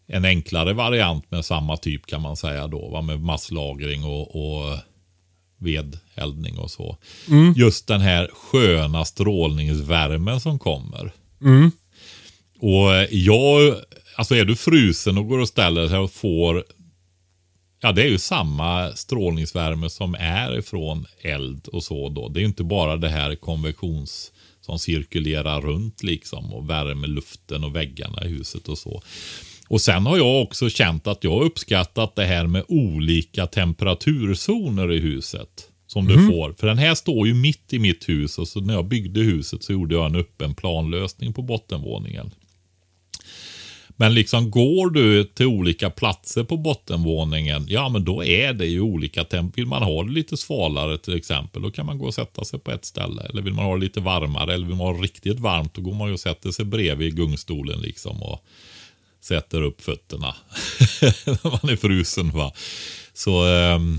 Speaker 2: en enklare variant med samma typ kan man säga då, va? med masslagring och, och vedeldning och så. Just den här sköna strålningsvärmen som kommer.
Speaker 1: Mm.
Speaker 2: Och eh, jag, alltså är du frusen och går och ställer sig och får Ja, det är ju samma strålningsvärme som är ifrån eld och så då. Det är ju inte bara det här konvektions som cirkulerar runt liksom och värmer luften och väggarna i huset och så. Och sen har jag också känt att jag har uppskattat det här med olika temperaturzoner i huset. Som du får. För den här står ju mitt i mitt hus och så när jag byggde huset så gjorde jag en öppen planlösning på bottenvåningen. Men liksom går du till olika platser på bottenvåningen, ja men då är det ju olika temp. Vill man ha det lite svalare till exempel, då kan man gå och sätta sig på ett ställe. Eller vill man ha det lite varmare, eller vill man ha det riktigt varmt, då går man ju och sätter sig bredvid gungstolen liksom och sätter upp fötterna. När man är frusen va. Så, ehm,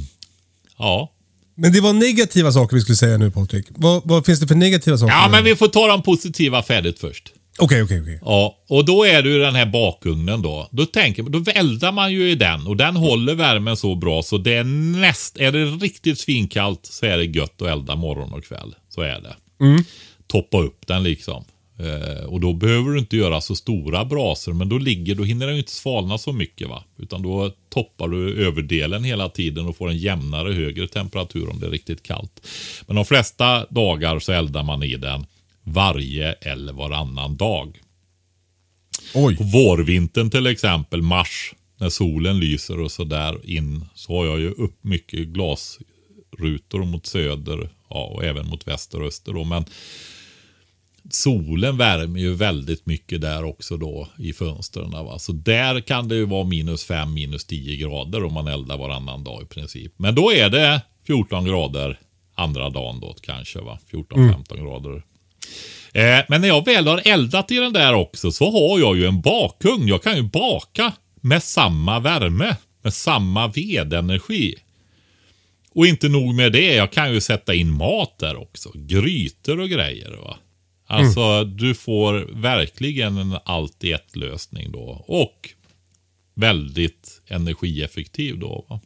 Speaker 2: ja.
Speaker 1: Men det var negativa saker vi skulle säga nu Patrik. Vad, vad finns det för negativa saker?
Speaker 2: Ja, men vi får ta de positiva färdigt först.
Speaker 1: Okej, okej, okej.
Speaker 2: Ja, och då är det ju den här bakugnen då. Då, tänker, då eldar man ju i den och den håller värmen så bra så det är näst... Är det riktigt svinkallt så är det gött att elda morgon och kväll. Så är det. Toppa upp den liksom. Eh, och då behöver du inte göra så stora brasor men då ligger, då hinner den inte svalna så mycket va. Utan då toppar du överdelen hela tiden och får en jämnare högre temperatur om det är riktigt kallt. Men de flesta dagar så eldar man i den varje eller varannan dag.
Speaker 1: Oj.
Speaker 2: På vårvintern till exempel, mars, när solen lyser och så där in, så har jag ju upp mycket glasrutor mot söder ja, och även mot väster och öster. Då. Men solen värmer ju väldigt mycket där också då i fönstren. Va? Så där kan det ju vara minus 5, minus 10 grader om man eldar varannan dag i princip. Men då är det 14 grader andra dagen då kanske. va 14-15 grader Eh, men när jag väl har eldat i den där också så har jag ju en bakugn. Jag kan ju baka med samma värme, med samma vedenergi. Och inte nog med det, jag kan ju sätta in mat där också. Grytor och grejer. va. Mm. Alltså du får verkligen en allt i ett lösning då. Och väldigt energieffektiv då. Va?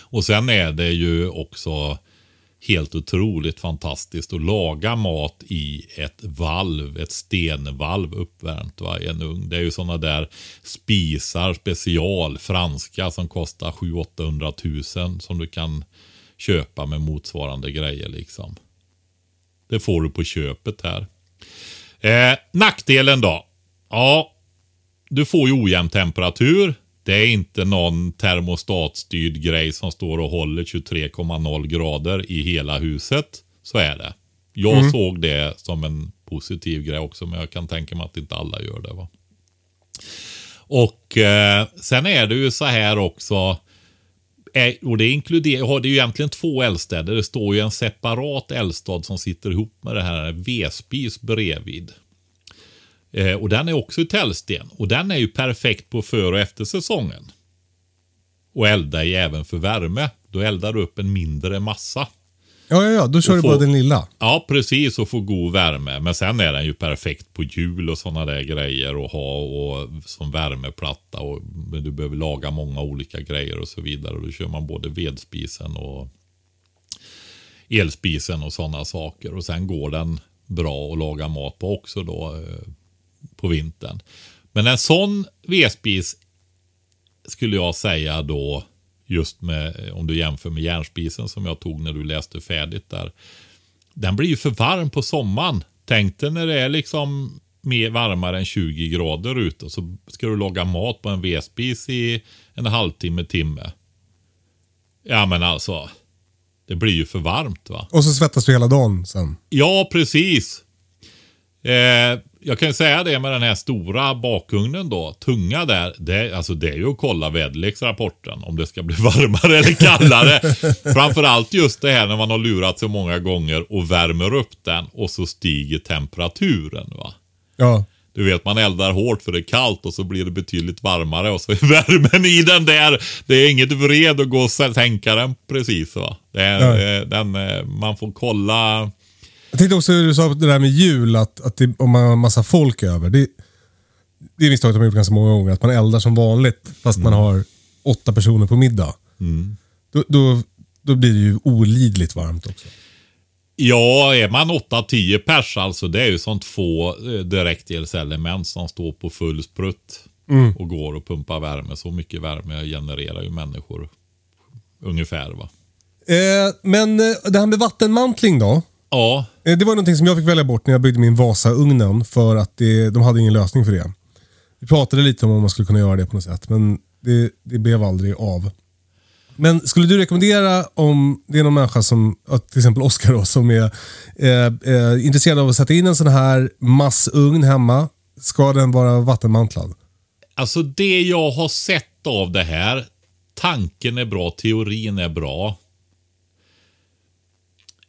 Speaker 2: Och sen är det ju också helt otroligt fantastiskt att laga mat i ett valv, ett stenvalv uppvärmt va, i en ugn. Det är ju sådana där spisar special, franska som kostar 700 tusen som du kan köpa med motsvarande grejer liksom. Det får du på köpet här. Eh, nackdelen då? Ja, du får ju ojämn temperatur. Det är inte någon termostatstyrd grej som står och håller 23,0 grader i hela huset. Så är det. Jag såg det som en positiv grej också, men jag kan tänka mig att inte alla gör det. va. Och eh, sen är det ju så här också. Eh, och det inkluderar, har det ju egentligen två eldstäder. Det står ju en separat eldstad som sitter ihop med det här vedspis bredvid. Eh, och den är också i tällsten. Och den är ju perfekt på för och efter säsongen. Och elda i även för värme. Då eldar du upp en mindre massa.
Speaker 1: Ja, ja, ja. Då kör du bara den lilla.
Speaker 2: Ja, precis. Och få god värme. Men sen är den ju perfekt på jul och sådana där grejer. att ha och som värmeplatta. Och men du behöver laga många olika grejer och så vidare. Och då kör man både vedspisen och elspisen och sådana saker. Och sen går den bra att laga mat på också då eh, på vintern. Men en sån vedspis skulle jag säga då just med om du jämför med järnspisen som jag tog när du läste färdigt där. Den blir ju för varm på sommaren tänk dig när det är liksom mer varmare än 20 grader ute. Så ska du laga mat på en vedspis i en halvtimme, timme. Ja men alltså. Det blir ju för varmt va.
Speaker 1: Och så svettas du hela dagen sen.
Speaker 2: Ja, precis. Eh, jag kan säga det med den här stora bakugnen då. Tunga där. Det, alltså det är ju att kolla väderleksrapporten. Om det ska bli varmare eller kallare. Framförallt just det här när man har lurat sig många gånger och värmer upp den och så stiger temperaturen. va.
Speaker 1: Ja.
Speaker 2: Du vet, man eldar hårt för det är kallt och så blir det betydligt varmare och så är värmen i den där. Det är inget vred att gå och sänka den precis va. Det är, eh, den, eh, man får kolla.
Speaker 1: Jag tänkte också hur du sa det där med jul, att, att det, om man har massa folk över. Det, det är misstaget har gjort ganska många gånger, att man eldar som vanligt fast man har åtta personer på middag. Då, då, då blir det ju olidligt varmt också.
Speaker 2: Ja, är man 8-10 pers alltså, det är ju som två eh, direktelselement som står på full sprutt och går och pumpar värme. Så mycket värme genererar ju människor ungefär va.
Speaker 1: Eh, men eh, det här med vattenmantling då?
Speaker 2: Ja,
Speaker 1: Eh, Det var någonting som jag fick välja bort när jag byggde min Vasa-ugnen för att det, de hade ingen lösning för det. Vi pratade lite om om man skulle kunna göra det på något sätt, men det, det blev aldrig av. Men skulle du rekommendera om det är någon människa som, till exempel Oskar då, som är eh, eh, intresserad av att sätta in en sån här massugn hemma, ska den vara vattenmantlad?
Speaker 2: alltså det jag har sett av det här. Tanken är bra, teorin är bra.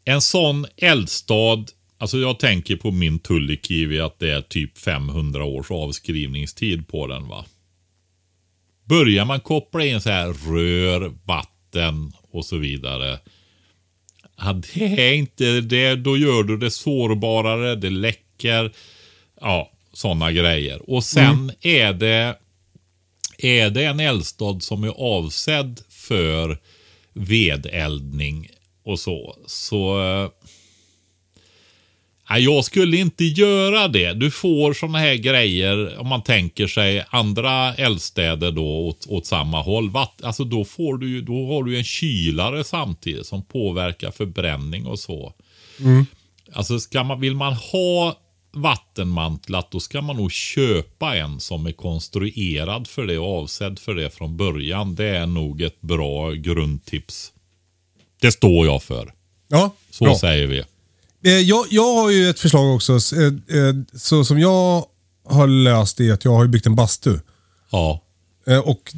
Speaker 2: En sån eldstad, alltså jag tänker på min Tullikivi att det är typ 500 års avskrivningstid på den va. Börjar man koppla in så här rör, vatten och så vidare. Ja, det är inte det, då gör du det sårbarare, det läcker. Ja, sådana grejer. Och sen är det är det en eldstad som är avsedd för vedeldning och så, så eh, nej, jag skulle inte göra det. Du får sådana här grejer om man tänker sig andra eldstäder då åt, åt samma håll. Vatt, alltså då, får du, då har du en kylare samtidigt som påverkar förbränning och så. Alltså ska man, vill man ha vattenmantlat då ska man nog köpa en som är konstruerad för det och avsedd för det från början. Det är nog ett bra grundtips. Det står jag för.
Speaker 1: Ja,
Speaker 2: Så
Speaker 1: bra.
Speaker 2: säger vi.
Speaker 1: Eh, jag, jag har ju ett förslag också. Eh, eh, Så som jag har löst det är att jag har byggt en bastu.
Speaker 2: Ja.
Speaker 1: Och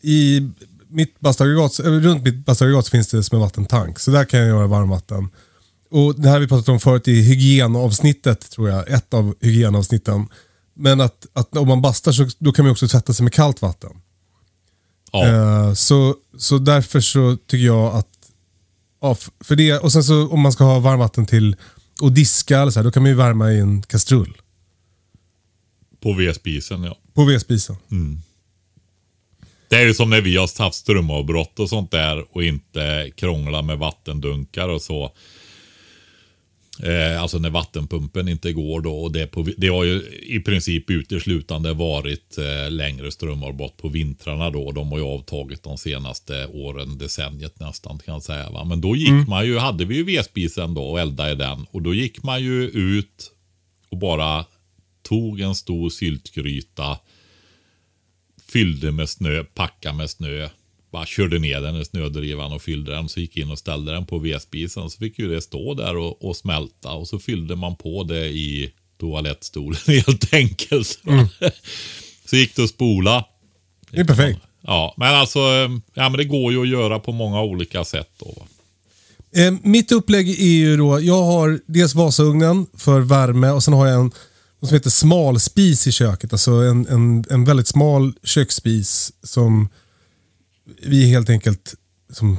Speaker 1: i mitt bastuaggregat, runt mitt bastuaggregat finns det som en vattentank. Så där kan jag göra varmvatten. Och det här vi pratat om förut i hygienavsnittet, tror jag. Ett av hygienavsnitten. Men att, att om man bastar så då kan man också tvätta sig med kallt vatten.
Speaker 2: ja.
Speaker 1: Eh, så, så därför så tycker jag att, ja, f- för det, och sen så om man ska ha varmvatten till att diska eller så här, då kan man ju värma i en kastrull.
Speaker 2: På vedspisen ja.
Speaker 1: På vedspisen.
Speaker 2: Det är ju som när vi har haft strömavbrott och sånt där och inte krångla med vattendunkar och så. Eh, alltså när vattenpumpen inte går då. Och det, på, det har ju i princip uteslutande varit eh, längre strömavbrott på vintrarna då. De har ju avtagit de senaste åren, decenniet nästan kan jag säga. Va? Men då gick man ju, hade vi ju vedspisen då och eldade i den. Och då gick man ju ut och bara tog en stor syltgryta fyllde med snö, packade med snö. Bara körde ner den i snödrivan och fyllde den. Så gick in och ställde den på vedspisen. Så fick ju det stå där och, och smälta. Och så fyllde man på det i toalettstolen helt enkelt. så gick det att spola.
Speaker 1: Det är perfekt.
Speaker 2: Ja, men alltså, ja, men det går ju att göra på många olika sätt. Då.
Speaker 1: Eh, mitt upplägg är ju då, jag har dels Vasaugnen för värme och sen har jag en som heter smalspis i köket. Alltså en, en, en väldigt smal köksspis som vi helt enkelt som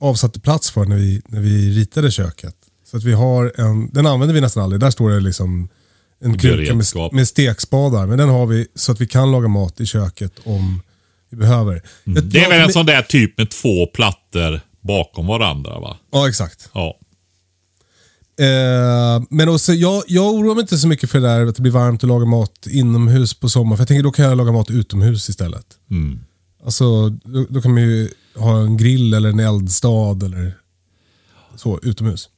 Speaker 1: avsatte plats för när vi, när vi ritade köket. Så att vi har en, den använder vi nästan aldrig. Där står det liksom en kruka med, med stekspadar. Men den har vi så att vi kan laga mat i köket om vi behöver. Jag-
Speaker 2: Det är väl en sån där typ med två plattor bakom varandra va?
Speaker 1: Ja, exakt.
Speaker 2: Ja.
Speaker 1: Eh, men också, jag, jag oroar mig inte så mycket för det där att det blir varmt att laga mat inomhus på sommaren. För jag tänker då kan jag laga mat utomhus istället.
Speaker 2: Mm.
Speaker 1: Alltså, då, då kan man ju ha en grill eller en eldstad eller så utomhus.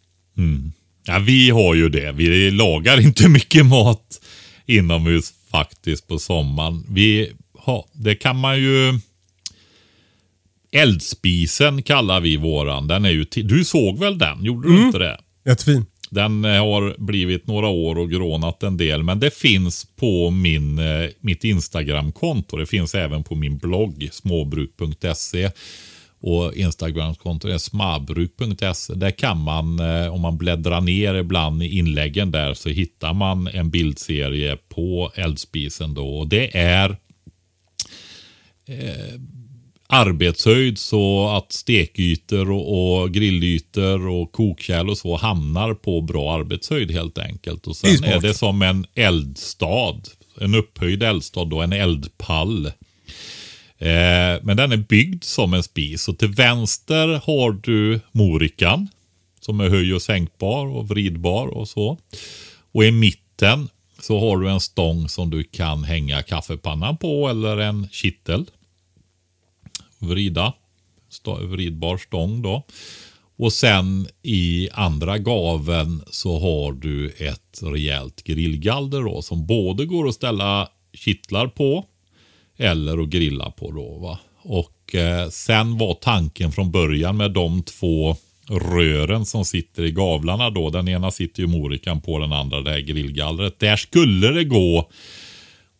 Speaker 2: Ja, vi har ju det. Vi lagar inte mycket mat inomhus faktiskt på sommaren. Vi har, det kan man ju... Eldspisen kallar vi våran. Den är ju du såg väl den? Gjorde du
Speaker 1: Mm.
Speaker 2: inte det?
Speaker 1: Jättefin.
Speaker 2: Den eh, har blivit några år och grånat en del. Men det finns på min, eh, mitt Instagramkonto. Det finns även på min blogg småbruk.se. Och Instagramkontot är smabruk.se. Där kan man, eh, om man bläddrar ner ibland i inläggen där, så hittar man en bildserie på eldspisen då. Och det är eh, arbetshöjd så att stekytor och, och grillytor och kokkärl och så hamnar på bra arbetshöjd helt enkelt. Och
Speaker 1: är
Speaker 2: sen är det som en eldstad. En upphöjd eldstad då, en eldpall. Eh, men den är byggd som en spis och till vänster har du morikan som är höj och sänkbar och vridbar och så. Och i mitten så har du en stång som du kan hänga kaffepannan på eller en kittel. Vrida. Stå, vridbar stång då. Och sen i andra gaven så har du ett rejält grillgalder då som både går att ställa kittlar på eller att grilla på då va. Och eh, sen var tanken från början med de två rören som sitter i gavlarna då. Den ena sitter ju morikan på, den andra det här grillgallret. Där skulle det gå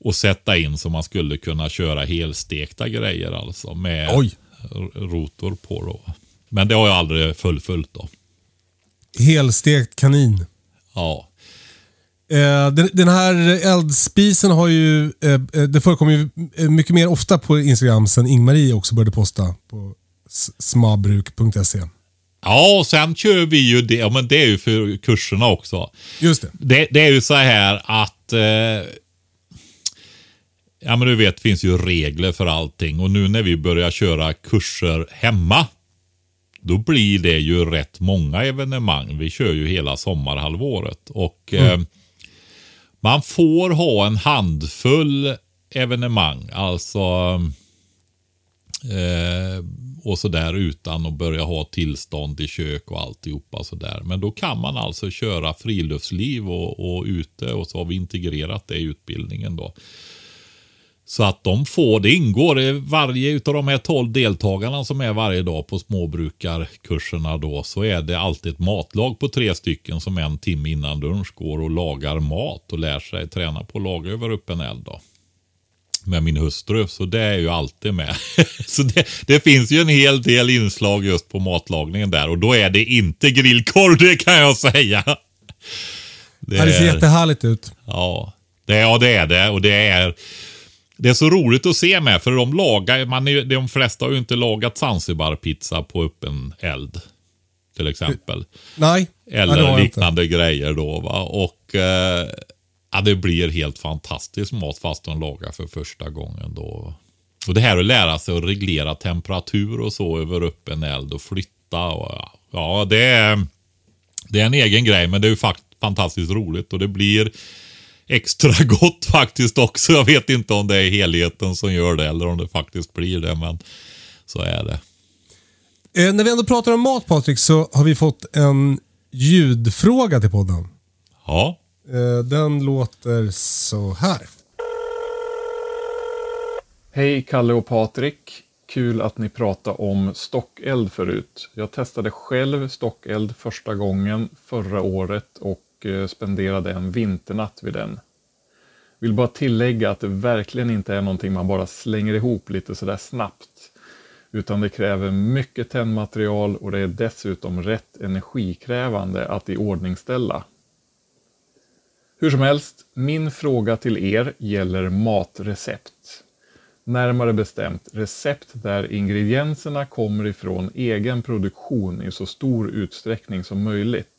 Speaker 2: att sätta in så man skulle kunna köra helstekta grejer alltså med
Speaker 1: Oj.
Speaker 2: rotor på då. Men det har jag aldrig fullföljt då.
Speaker 1: Helstekt kanin.
Speaker 2: Ja.
Speaker 1: Eh, den, den här eldspisen har ju, eh, eh, det förekommer ju eh, mycket mer ofta på Instagram sen Ingmarie också började posta på smabruk.se.
Speaker 2: Ja, och sen kör vi ju det, ja, men det är ju för kurserna också.
Speaker 1: Just det.
Speaker 2: Det, det är ju så här att eh, Ja men du vet, det finns ju regler för allting och nu när vi börjar köra kurser hemma då blir det ju rätt många evenemang. Vi kör ju hela sommarhalvåret och eh, man får ha en handfull evenemang. Alltså eh, och sådär utan att börja ha tillstånd i kök och alltihopa sådär. Men då kan man alltså köra friluftsliv och, och ute och så har vi integrerat det i utbildningen då. Så att de får, det ingår i varje utav de här 12 deltagarna som är varje dag på småbrukarkurserna då så är det alltid ett matlag på tre stycken som en timme innan lunch går och lagar mat och lär sig träna på att laga över öppen eld då. Med min hustru, så det är ju alltid med. så det, det finns ju en hel del inslag just på matlagningen där och då är det inte grillkorv, det kan jag säga. Det
Speaker 1: Ja, det ser jättehärligt ut.
Speaker 2: Ja, det, ja, det är det. Och det är, det är så roligt att se med, för de lagar, man är, de flesta har ju inte lagat Zanzibar-pizza på öppen eld. Till exempel.
Speaker 1: Nej,
Speaker 2: Eller
Speaker 1: nej,
Speaker 2: liknande grejer då. Va? Och eh, ja, det blir helt fantastisk mat fast de lagar för första gången då. Och det här att lära sig att reglera temperatur och så över öppen eld och flytta. Och, ja, det är, det är en egen grej men det är ju fakt- fantastiskt roligt och det blir extra gott faktiskt också. Jag vet inte om det är helheten som gör det eller om det faktiskt blir det men så är det.
Speaker 1: Eh, när vi ändå pratar om mat Patrik så har vi fått en ljudfråga till podden.
Speaker 2: Ja,
Speaker 1: Eh, den låter så här.
Speaker 4: Hej Kalle och Patrik. Kul att ni pratade om stockeld förut. Jag testade själv stockeld första gången förra året och och eh, spenderade en vinternatt vid den. Vill bara tillägga att det verkligen inte är någonting man bara slänger ihop lite sådär snabbt. Utan det kräver mycket tändmaterial och det är dessutom rätt energikrävande att iordningställa. Hur som helst, min fråga till er gäller matrecept. Närmare bestämt recept där ingredienserna kommer ifrån egen produktion i så stor utsträckning som möjligt.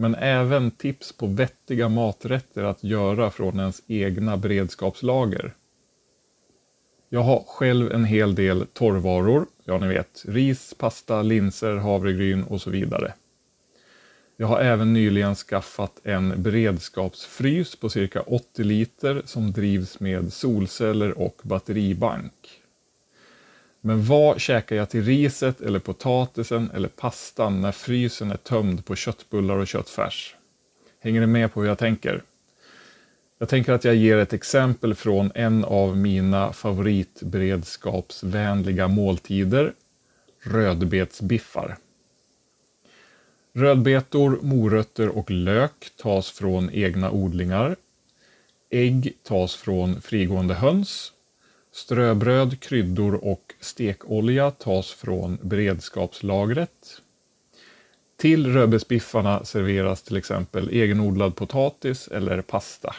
Speaker 4: Men även tips på vettiga maträtter att göra från ens egna beredskapslager. Jag har själv en hel del torrvaror, ja ni vet, ris, pasta, linser, havregryn och så vidare. Jag har även nyligen skaffat en beredskapsfrys på cirka 80 liter som drivs med solceller och batteribank. Men vad käkar jag till riset eller potatisen eller pastan när frysen är tömd på köttbullar och köttfärs? Hänger ni med på hur jag tänker? Jag tänker att jag ger ett exempel från en av mina favoritberedskapsvänliga måltider, rödbetsbiffar. Rödbetor, morötter och lök tas från egna odlingar. Ägg tas från frigående höns. Ströbröd, kryddor och stekolja tas från beredskapslagret. Till rödbetsbiffarna serveras till exempel egenodlad potatis eller pasta.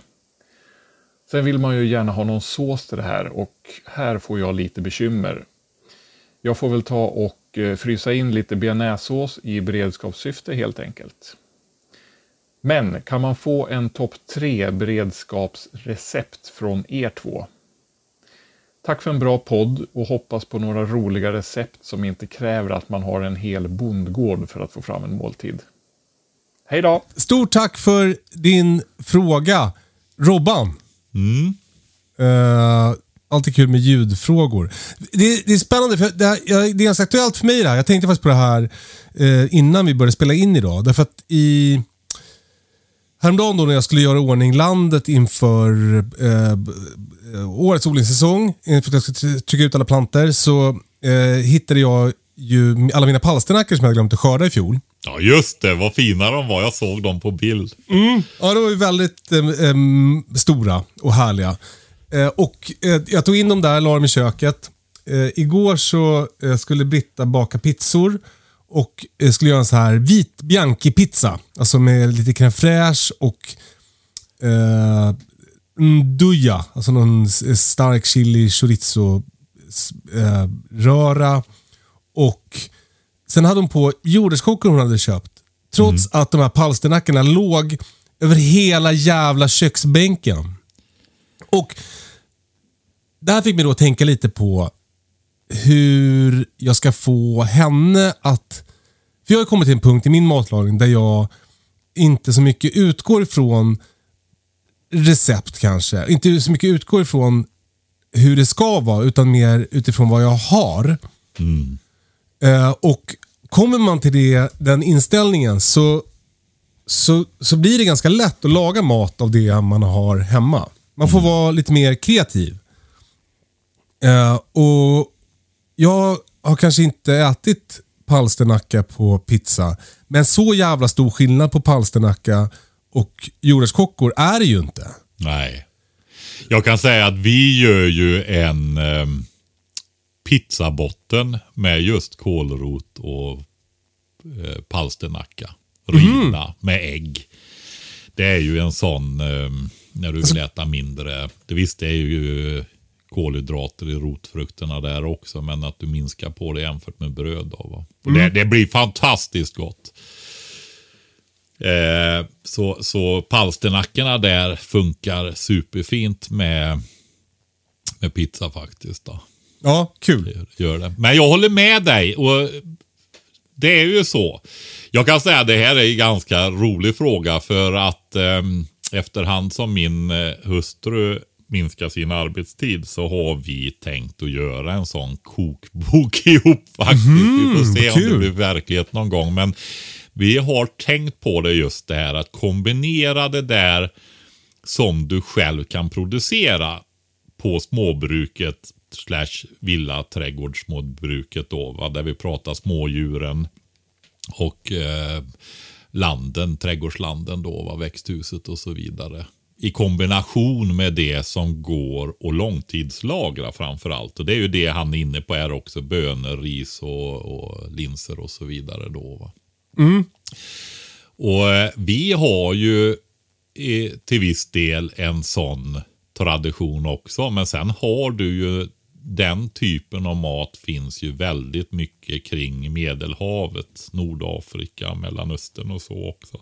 Speaker 4: Sen vill man ju gärna ha någon sås till det här och här får jag lite bekymmer. Jag får väl ta och eh, frysa in lite bearnaisesås i beredskapssyfte helt enkelt. Men kan man få en topp 3 beredskapsrecept från er två? Tack för en bra podd och hoppas på några roliga recept som inte kräver att man har en hel bondgård för att få fram en måltid. Hej då!
Speaker 1: Stort tack för din fråga, Robban.
Speaker 2: Mm.
Speaker 1: Uh, alltid kul med ljudfrågor. Det, det är spännande, för det, här, det är ganska aktuellt för mig det här. Jag tänkte faktiskt på det här uh, innan vi började spela in idag. Därför att i... Häromdagen då när jag skulle göra ordning landet inför uh, årets odlingssäsong, för att jag skulle trycka ut alla planter, så hittade jag ju alla mina palsternackor som jag glömt att skörda i fjol.
Speaker 2: Ja just det, vad fina de var. Jag såg dem på bild.
Speaker 1: Mm. Ja, de var ju väldigt eh, stora och härliga. Eh, och eh, Jag tog in dem där, la dem i köket. Eh, igår så eh, skulle Britta baka pizzor och eh, skulle göra en så här vit bianchi-pizza. Alltså med lite crème fraîche och eh, nduja, alltså någon stark chili chorizo röra och Sen hade hon på jordärtskockor hon hade köpt. Trots mm. att de här palsternackorna låg över hela jävla köksbänken. Och det här fick mig då att tänka lite på hur jag ska få henne att... För jag har kommit till en punkt i min matlagning där jag inte så mycket utgår ifrån recept kanske. Inte så mycket utgår ifrån hur det ska vara utan mer utifrån vad jag har. Mm. Uh, och kommer man till det, den inställningen så, så, så blir det ganska lätt att laga mat av det man har hemma. Man får mm. vara lite mer kreativ. Uh, och Jag har kanske inte ätit palsternacka på pizza. Men så jävla stor skillnad på palsternacka och jordärtskockor är det ju inte.
Speaker 2: Nej. Jag kan säga att vi gör ju en... Um pizzabotten med just kålrot och eh, palsternacka. Rivna mm. med ägg. Det är ju en sån, eh, när du vill äta mindre. Det visst, det är ju kolhydrater i rotfrukterna där också. Men att du minskar på det jämfört med bröd. Då, mm. det, det, blir fantastiskt gott. Eh, så, så palsternackorna där funkar superfint med, med pizza faktiskt. Då.
Speaker 1: Ja, kul.
Speaker 2: Gör det. Men jag håller med dig. och Det är ju så. Jag kan säga att det här är en ganska rolig fråga för att eh, efterhand som min eh, hustru minskar sin arbetstid så har vi tänkt att göra en sån kokbok ihop faktiskt. Mm, vi får se kul. om det blir verklighet någon gång. Men vi har tänkt på det just det här att kombinera det där som du själv kan producera på småbruket slash villa trädgårdsmålbruket då, va? där vi pratar smådjuren och eh, landen, trädgårdslanden då, va? växthuset och så vidare. I kombination med det som går och långtidslagra framför allt. Och det är ju det han är inne på här också. Bönor, ris och, och linser och så vidare då.
Speaker 1: Mm.
Speaker 2: Och eh, vi har ju till viss del en sån tradition också. Men sen har du ju den typen av mat finns ju väldigt mycket kring Medelhavet, Nordafrika, Mellanöstern och så också.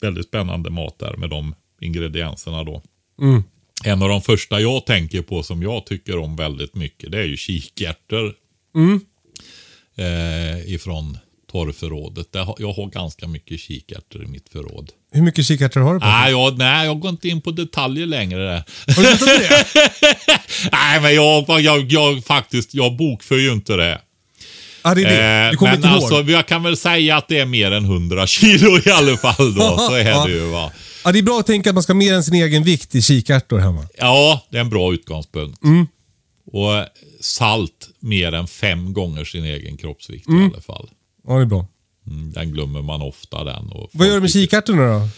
Speaker 2: Väldigt spännande mat där med de ingredienserna då.
Speaker 1: Mm.
Speaker 2: En av de första jag tänker på som jag tycker om väldigt mycket det är ju kikärtor.
Speaker 1: Mm.
Speaker 2: Eh, ifrån torrförrådet. Jag har ganska mycket kikärtor i mitt förråd.
Speaker 1: Hur mycket kikärtor har du på?
Speaker 2: Nej, jag, nej, jag går inte in på detaljer längre. Där.
Speaker 1: Har du med det?
Speaker 2: nej, men jag, jag, jag faktiskt, jag bokför ju inte det.
Speaker 1: Ja, det är det.
Speaker 2: Eh,
Speaker 1: Du kommer
Speaker 2: men
Speaker 1: inte ihåg.
Speaker 2: alltså, jag kan väl säga att det är mer än 100 kilo i alla fall då. Så är det ju va.
Speaker 1: Ja, det är bra att tänka att man ska ha mer än sin egen vikt i kikärtor hemma.
Speaker 2: Ja, det är en bra utgångspunkt.
Speaker 1: Mm.
Speaker 2: Och salt mer än fem gånger sin egen kroppsvikt
Speaker 1: Mm.
Speaker 2: i alla fall.
Speaker 1: Ja, det är bra.
Speaker 2: Mm, den glömmer man ofta den.
Speaker 1: Vad gör du med kikärtorna då?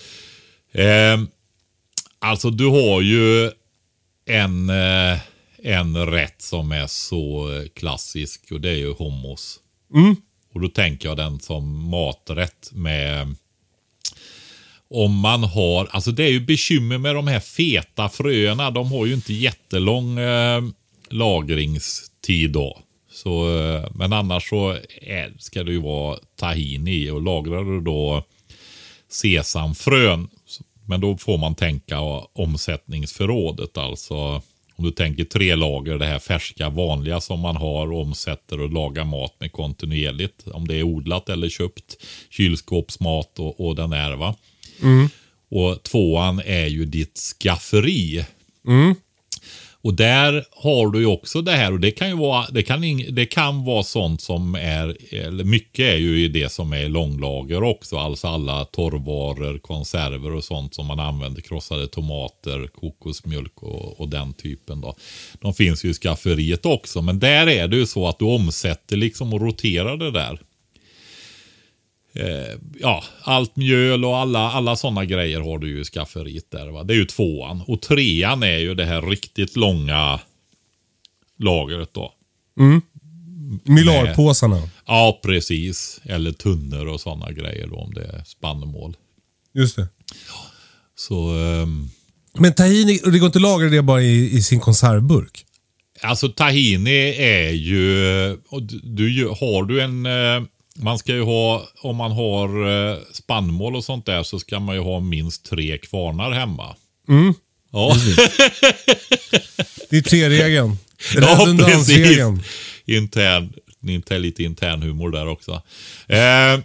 Speaker 2: Eh, alltså du har ju en, eh, en rätt som är så klassisk och det är ju hummus.
Speaker 1: Mm.
Speaker 2: Och då tänker jag den som maträtt med om man har, alltså det är ju bekymmer med de här feta fröerna. De har ju inte jättelång eh, lagringstid då. Så, eh, men annars så är, ska det ju vara tahini i och lagrar du då sesamfrön. Men då får man tänka omsättningsförrådet. Alltså om du tänker tre lager, det här färska vanliga som man har och omsätter och lagar mat med kontinuerligt. Om det är odlat eller köpt. Kylskåpsmat och, och den är va. Och tvåan är ju ditt skafferi. Och där har du ju också det här och det kan ju vara, det kan, det kan vara sånt som är, eller mycket är ju i det som är långlager också. Alltså alla torrvaror, konserver och sånt som man använder. Krossade tomater, kokosmjölk och, och den typen då. De finns ju i skafferiet också men där är det ju så att du omsätter liksom och roterar det där. Eh, ja, allt mjöl och alla, alla sådana grejer har du ju i skafferiet där. Va? Det är ju tvåan. Och trean är ju det här riktigt långa lagret då.
Speaker 1: Mylarpåsarna.
Speaker 2: Ja, precis. Eller tunnor och sådana grejer då om det är spannmål.
Speaker 1: Just det.
Speaker 2: Så, ehm,
Speaker 1: Men tahini, och det går inte att lagra det bara i, i sin konservburk?
Speaker 2: alltså tahini är ju, du, du, har du en, eh, man ska ju ha, om man har eh, spannmål och sånt där så ska man ju ha minst tre kvarnar hemma. Ja.
Speaker 1: Det är tre-regeln.
Speaker 2: Ja,
Speaker 1: Redundansregeln.
Speaker 2: precis. Intern, intern, lite intern humor där också. Eh,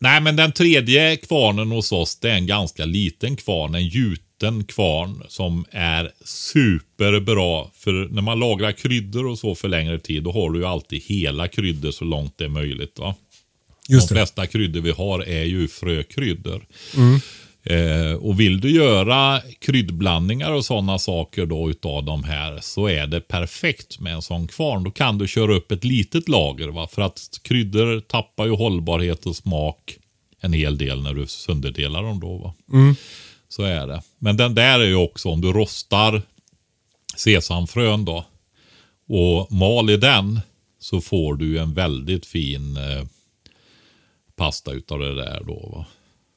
Speaker 2: nej, men den tredje kvarnen hos oss, det är en ganska liten kvarn. En gjuten kvarn som är superbra. För när man lagrar kryddor och så för längre tid, då har du ju alltid hela kryddor så långt det är möjligt. Va?
Speaker 1: Just
Speaker 2: de
Speaker 1: det.
Speaker 2: flesta kryddor vi har är ju frökryddor. Eh, och vill du göra kryddblandningar och sådana saker då utav de här så är det perfekt med en sån kvarn. Då kan du köra upp ett litet lager. Va? För att kryddor tappar ju hållbarhet och smak en hel del när du sönderdelar dem då. Va? Så är det. Men den där är ju också om du rostar sesamfrön då och mal i den så får du en väldigt fin eh, pasta utav det där då. Va?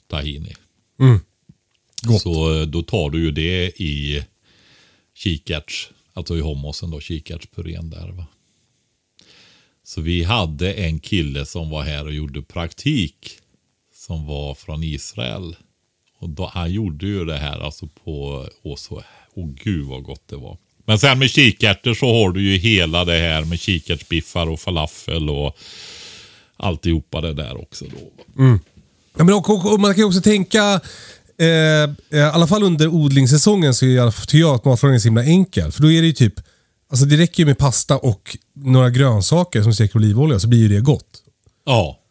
Speaker 2: Tahini.
Speaker 1: Gott.
Speaker 2: Så eh, då tar du ju det i kikärts, alltså i hummusen då, kikärtspurén där va. Så vi hade en kille som var här och gjorde praktik som var från Israel. Och då, han gjorde ju det här alltså på, och så, åh gud vad gott det var. Men sen med kikärtor så har du ju hela det här med kikärtsbiffar och falafel och alltihopa det där också då. va.
Speaker 1: Ja, men och, och, och man kan ju också tänka, eh, eh, i alla fall under odlingssäsongen så är tycker jag att matlagning är så himla enkel. För då är det ju typ, alltså det räcker ju med pasta och några grönsaker som steker olivolja så blir ju det gott.
Speaker 2: Ja,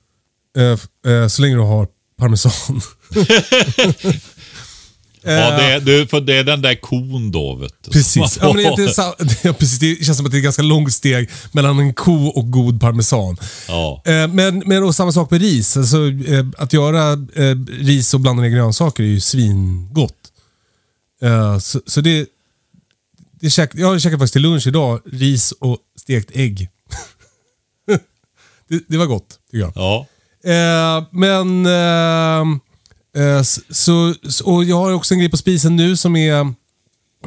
Speaker 1: Eh, eh, så länge du har parmesan.
Speaker 2: Ja, det, är- det, för det är den där kon då vet du.
Speaker 1: Precis. Ja, men det, är ja, precis. Det känns som att det är ett ganska långt steg mellan en ko och god parmesan.
Speaker 2: Ja.
Speaker 1: Eh, Men, men och samma sak med ris. Alltså, eh, att göra eh, ris och blanda ner grönsaker är ju svingott. Eh, så, så det, det käk, jag käkade faktiskt till lunch idag ris och stekt ägg. det, det var gott, tycker jag.
Speaker 2: Ja.
Speaker 1: Eh, men... Eh, så, och jag har också en grej på spisen nu som är...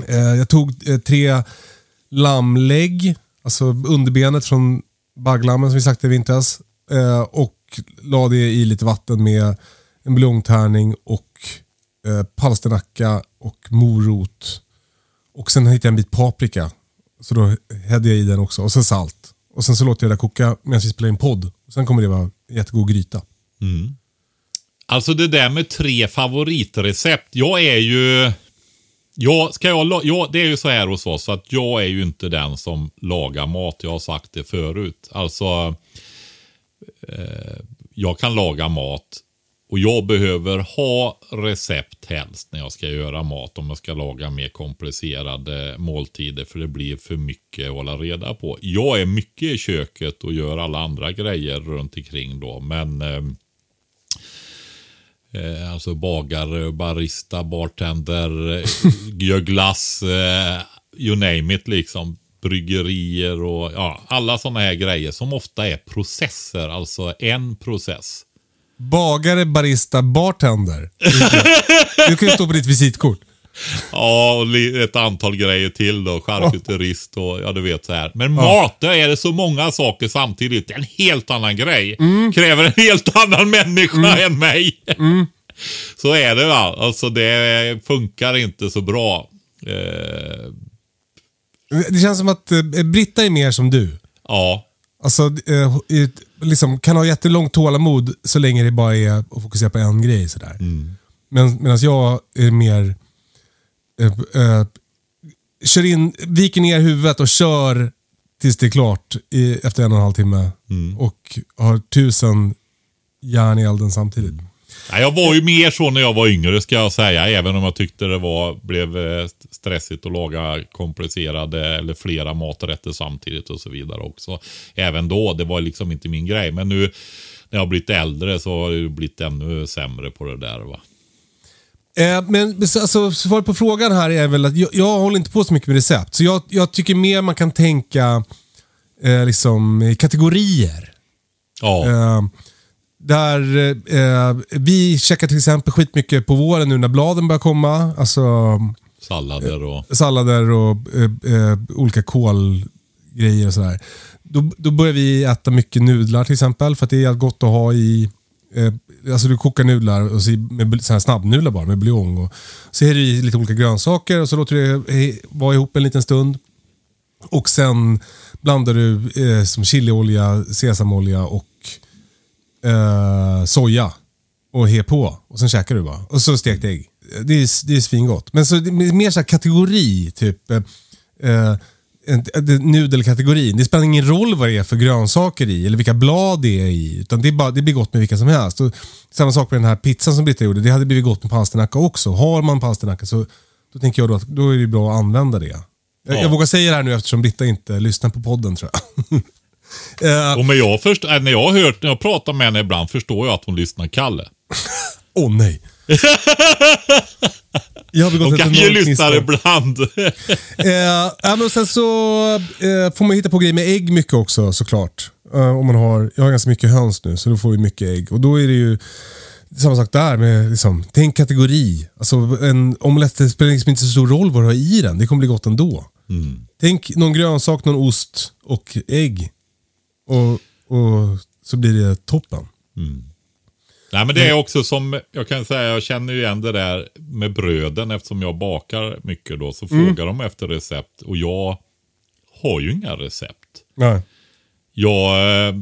Speaker 1: Eh, jag tog eh, tre lammlägg, alltså underbenet från bagglammen som vi sagt i vintras. Eh, och la det i lite vatten med en buljongtärning och eh, palsternacka och morot. Och sen hittade jag en bit paprika. Så då hädde jag i den också. Och sen salt. Och sen så låter jag det koka medan vi spelar in podd. Och sen kommer det vara jättegod gryta. Mm.
Speaker 2: Alltså det där med tre favoritrecept. Jag är ju... Jag, ska jag, jag, det är ju så här hos oss att jag är ju inte den som lagar mat. Jag har sagt det förut. Alltså, eh, jag kan laga mat och jag behöver ha recept helst när jag ska göra mat. Om jag ska laga mer komplicerade måltider. För det blir för mycket att hålla reda på. Jag är mycket i köket och gör alla andra grejer runt omkring då. Men eh, Eh, alltså bagare, barista, bartender, gör glass, eh, you name it liksom. Bryggerier och ja, alla sådana här grejer som ofta är processer, alltså en process.
Speaker 1: Bagare, barista, bartender. Du kan ju stå på ditt visitkort.
Speaker 2: Ja, och ett antal grejer till då. Charkuterist och ja, du vet så här. Men mat, där är det så många saker samtidigt. Det är en helt annan grej. Kräver en helt annan människa än mig. så är det va. Alltså det funkar inte så bra. Eh,
Speaker 1: Det känns som att eh, Britta är mer som du.
Speaker 2: ja.
Speaker 1: Alltså, eh, liksom, kan ha jättelångt tålamod så länge det bara är att fokusera på en grej. Sådär. Men, Medan jag är mer... Eh, eh, kör in, viker ner huvudet och kör tills det är klart i, efter en och en halv timme. Och har tusen järn i elden samtidigt.
Speaker 2: Nej, jag var ju mer så när jag var yngre ska jag säga. Även om jag tyckte det var, blev eh, stressigt att laga komplicerade eller flera maträtter samtidigt och så vidare också. Även då, det var liksom inte min grej. Men nu när jag har blivit äldre så har jag blivit ännu sämre på det där. Va?
Speaker 1: Eh, men alltså, svaret på frågan här är väl att jag, jag håller inte på så mycket med recept. Så jag, jag tycker mer man kan tänka eh, liksom, kategorier.
Speaker 2: Ja,
Speaker 1: Eh, där eh, Vi checkar till exempel skitmycket på våren nu när bladen börjar komma. Alltså
Speaker 2: sallader och...
Speaker 1: sallader och eh, eh, olika kålgrejer och sådär. Då, då börjar vi äta mycket nudlar till exempel för att det är gott att ha i eh, Alltså du kokar nudlar och så, med så här snabbnudlar bara med buljong. Och, så är det i lite olika grönsaker och så låter du det vara ihop en liten stund. Och sen blandar du eh, som chiliolja, sesamolja och eh, soja. Och he på. Och sen käkar du bara. Och så stekt ägg. Det är, det är svingott. Men så, det är mer så här kategori. Typ eh, eh nudelkategorin. Det spelar ingen roll vad det är för grönsaker i eller vilka blad det är i. Utan det, är bara, det blir gott med vilka som helst. Och samma sak med den här pizzan som Britta gjorde. Det hade blivit gott med palsternacka också. Har man palsternacka så då tänker jag då att då är det bra att använda det. Jag, jag vågar säga det här nu eftersom Britta inte lyssnar på podden tror jag. Eh,
Speaker 2: Och men jag först, äh, när jag har hört, när jag pratar med henne ibland förstår jag att hon lyssnar Kalle.
Speaker 1: Åh nej. Jag har begått
Speaker 2: Hon
Speaker 1: ett
Speaker 2: kan ju
Speaker 1: enormt
Speaker 2: lyssna
Speaker 1: misstag.
Speaker 2: ibland.
Speaker 1: Eh, men sen så eh, får man hitta på grejer med ägg mycket också såklart. Eh, om man har, jag har ganska mycket höns nu så då får vi mycket ägg. Och då är det ju samma sak där. Med, liksom, tänk kategori. Alltså, en omelett spelar liksom inte så stor roll vad du har i den. Det kommer bli gott ändå. Tänk någon grönsak, någon ost och ägg. Och, och så blir det toppen.
Speaker 2: Nej men det är också som, jag kan säga, jag känner ju igen det där med bröden eftersom jag bakar mycket då. Så frågar de efter recept och jag har ju inga recept.
Speaker 1: Nej.
Speaker 2: Jag eh,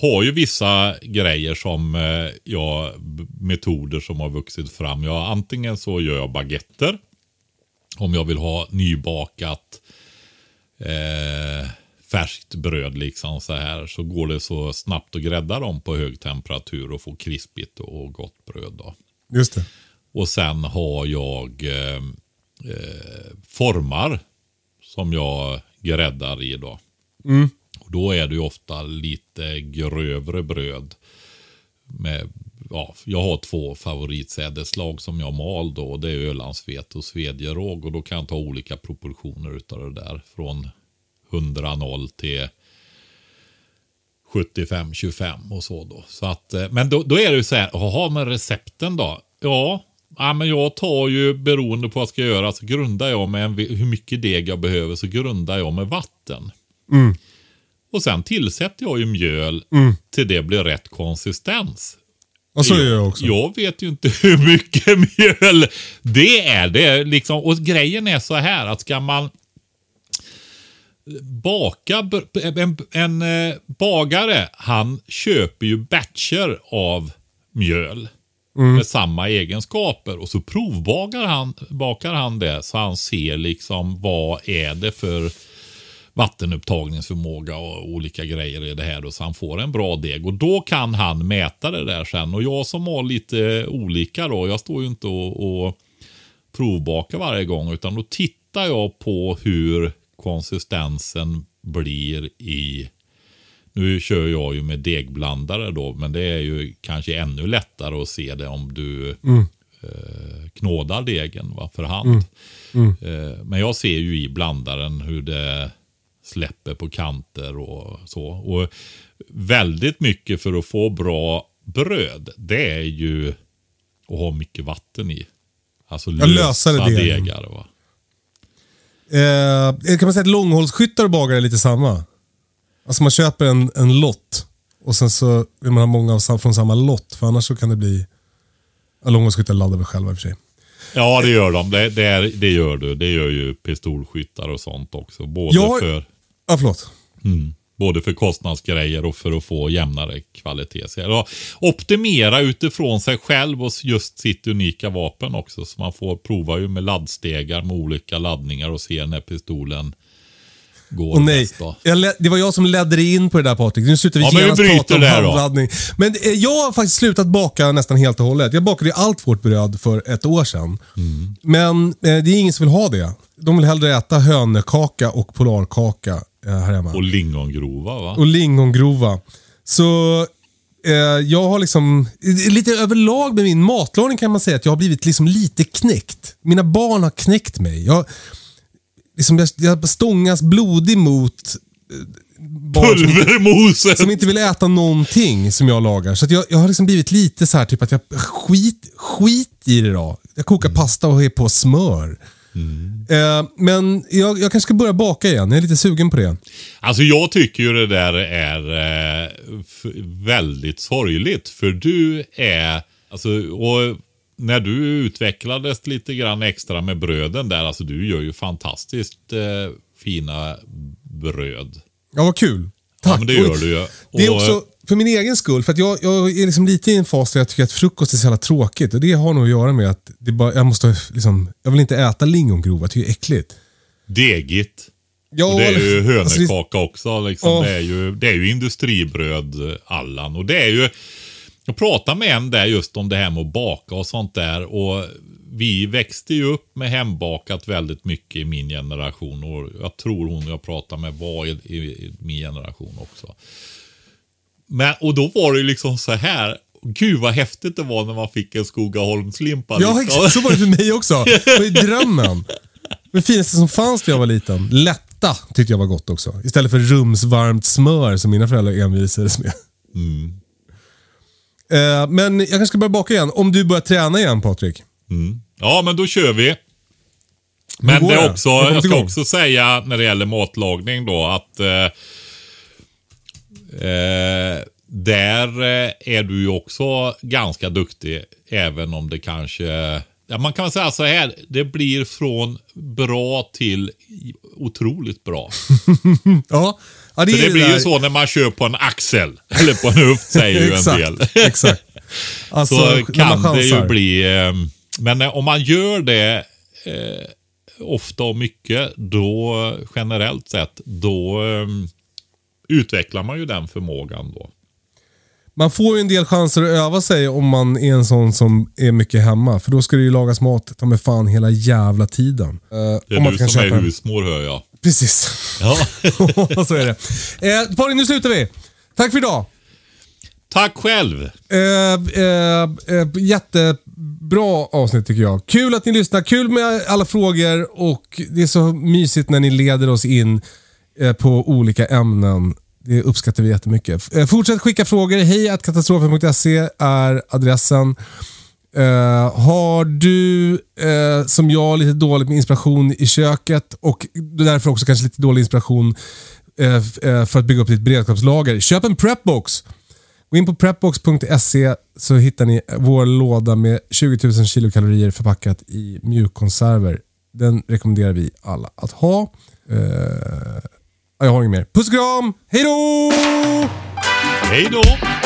Speaker 2: har ju vissa grejer som eh, jag, metoder som har vuxit fram. Jag, antingen så gör jag baguetter. Om jag vill ha nybakat eh, färskt bröd liksom så här. Så går det så snabbt att grädda dem på hög temperatur och få krispigt och gott bröd då.
Speaker 1: Just det.
Speaker 2: Och sen har jag eh, eh, formar som jag gräddar i då. Och då är det ju ofta lite grövre bröd. Med, ja, jag har två favoritsädeslag som jag mal då. Det är Ölandsvete och svedjeråg. Och då kan jag ta olika proportioner utav det där. Från 100-0 till 75-25 och så då. Så att, eh, men då, då är det ju så här, jaha men recepten då? Ja, ja, men jag tar ju beroende på vad jag ska göra så grundar jag med en, hur mycket deg jag behöver så grundar jag med vatten. Och sen tillsätter jag ju mjöl till det blir rätt konsistens.
Speaker 1: Och så gör jag också.
Speaker 2: Jag vet ju inte hur mycket mjöl det är. Det är liksom, och grejen är så här att ska man baka, en, en eh, bagare, han köper ju batcher av mjöl. Med samma egenskaper. Och så provbakar han, bakar han det så han ser liksom vad är det för vattenupptagningsförmåga och olika grejer i det här. Då, så han får en bra deg. Och då kan han mäta det där sen. Och jag som har lite olika då. Jag står ju inte och, och provbakar varje gång. Utan då tittar jag på hur konsistensen blir i nu kör jag ju med degblandare då, men det är ju kanske ännu lättare att se det om du eh, knådar degen va, för hand. Eh, men jag ser ju i blandaren hur det släpper på kanter och så. Och väldigt mycket för att få bra bröd, det är ju att ha mycket vatten i. Alltså lösa degar. Va?
Speaker 1: Eh, kan man säga att långhållsskyttar och bagare är lite samma? Alltså man köper en, en lott och sen så vill man ha många av, från samma lott. För annars så kan det bli... Ja, långhållsskyttar laddar väl själva i och för sig.
Speaker 2: Ja, det gör de. Det, det, är, det gör du. Det gör ju pistolskyttar och sånt också. Både,
Speaker 1: Jag
Speaker 2: för,
Speaker 1: Ja, förlåt.
Speaker 2: Både för kostnadsgrejer och för att få jämnare kvalitet. Så, ja, optimera utifrån sig själv och just sitt unika vapen också. Så man får prova ju med laddstegar med olika laddningar och se när pistolen går
Speaker 1: Och nej, det var jag som ledde dig in på det där Patrik. Nu slutar vi
Speaker 2: Ja, men vi
Speaker 1: genast prata om handladdning. Men eh, jag har faktiskt slutat baka nästan helt och hållet. Jag bakade ju allt vårt bröd för ett år sedan.
Speaker 2: Mm.
Speaker 1: Men eh, det är ingen som vill ha det. De vill hellre äta hönökaka och polarkaka här hemma.
Speaker 2: Och lingongrova va?
Speaker 1: och lingongrova. Så eh, jag har liksom, lite överlag med min matlagning kan man säga att jag har blivit liksom lite knäckt. Mina barn har knäckt mig. Jag, liksom, jag, jag stångas blodig mot eh, barn som inte, som inte vill äta någonting som jag lagar. Så jag, jag har liksom blivit lite så här typ att jag skit, skit i det då. Jag kokar pasta och har på smör. Eh, men jag, jag kanske ska börja baka igen. Jag är lite sugen på det.
Speaker 2: Alltså jag tycker ju det där är eh, väldigt sorgligt. För du är, alltså, och när du utvecklades lite grann extra med bröden där, alltså du gör ju fantastiskt eh, fina bröd.
Speaker 1: Ja, vad kul. Tack.
Speaker 2: Ja, men det gör
Speaker 1: Och
Speaker 2: du ju.
Speaker 1: Det är
Speaker 2: Och-
Speaker 1: också för min egen skull. För att jag, jag är liksom lite i en fas där jag tycker att frukost är så jävla tråkigt. Och det har nog att göra med att det bara, jag måste liksom, jag vill inte äta lingongrova. Jag tycker det är äckligt.
Speaker 2: Degigt.
Speaker 1: Ja,
Speaker 2: Och det är ju
Speaker 1: alltså det-
Speaker 2: hönökaka också. Liksom.
Speaker 1: Ja.
Speaker 2: Det, är ju, det är ju industribröd, eh, Allan. Och det är ju... Jag pratade med en där just om det här med att baka och sånt där. Och vi växte ju upp med hembakat väldigt mycket i min generation. Och jag tror hon jag pratade med var i, i, i min generation också. Men, och då var det ju liksom så här. Gud vad häftigt det var när man fick en Skogaholmslimpa.
Speaker 1: Ja,
Speaker 2: liksom.
Speaker 1: exakt. så var det för mig också. Det var ju drömmen. Det finaste som fanns när jag var liten. Lätta tyckte jag var gott också. Istället för rumsvarmt smör som mina föräldrar envisades med.
Speaker 2: Mm.
Speaker 1: Eh, Men jag kanske ska börja baka igen. Om du börjar träna igen Patrik.
Speaker 2: Ja, men då kör vi. Men det är också,
Speaker 1: kommit
Speaker 2: jag ska
Speaker 1: igång?
Speaker 2: också säga när det gäller matlagning då att eh, eh, där eh, är du ju också ganska duktig. Även om det kanske, ja, man kan säga så här, det blir från bra till otroligt bra.
Speaker 1: Ja, ja det,
Speaker 2: det blir ju så när man kör på en axel, eller på en höft säger ju en del.
Speaker 1: exakt. Alltså,
Speaker 2: så kan det ju bli... Eh, men eh, om man gör det eh, ofta och mycket, då generellt sett, då eh, utvecklar man ju den förmågan då.
Speaker 1: Man får ju en del chanser att öva sig om man är en sån som är mycket hemma. För då ska det ju lagas mat ta med fan hela jävla tiden. Eh,
Speaker 2: Det är
Speaker 1: om man
Speaker 2: du
Speaker 1: kan
Speaker 2: som är husmor hör jag.
Speaker 1: Precis.
Speaker 2: Ja.
Speaker 1: så är det. Eh, Patrik, nu slutar vi. Tack för idag.
Speaker 2: Tack själv!
Speaker 1: Eh, eh, eh, jättebra avsnitt tycker jag. Kul att ni lyssnar, kul med alla frågor och det är så mysigt när ni leder oss in eh, på olika ämnen. Det uppskattar vi jättemycket. Eh, fortsätt skicka frågor. Hej katastrofen.se är adressen. Uh, har du, uh, som jag, lite dåligt med inspiration i köket och därför också kanske lite dålig inspiration uh, för att bygga upp ditt beredskapslager. Köp en prepbox. Gå in på prepbox.se så hittar ni vår låda med 20 000 kilokalorier förpackat i mjukkonserver. Den rekommenderar vi alla att ha. Jag har inget mer. Puss och kram! Hej då!
Speaker 2: Hej då!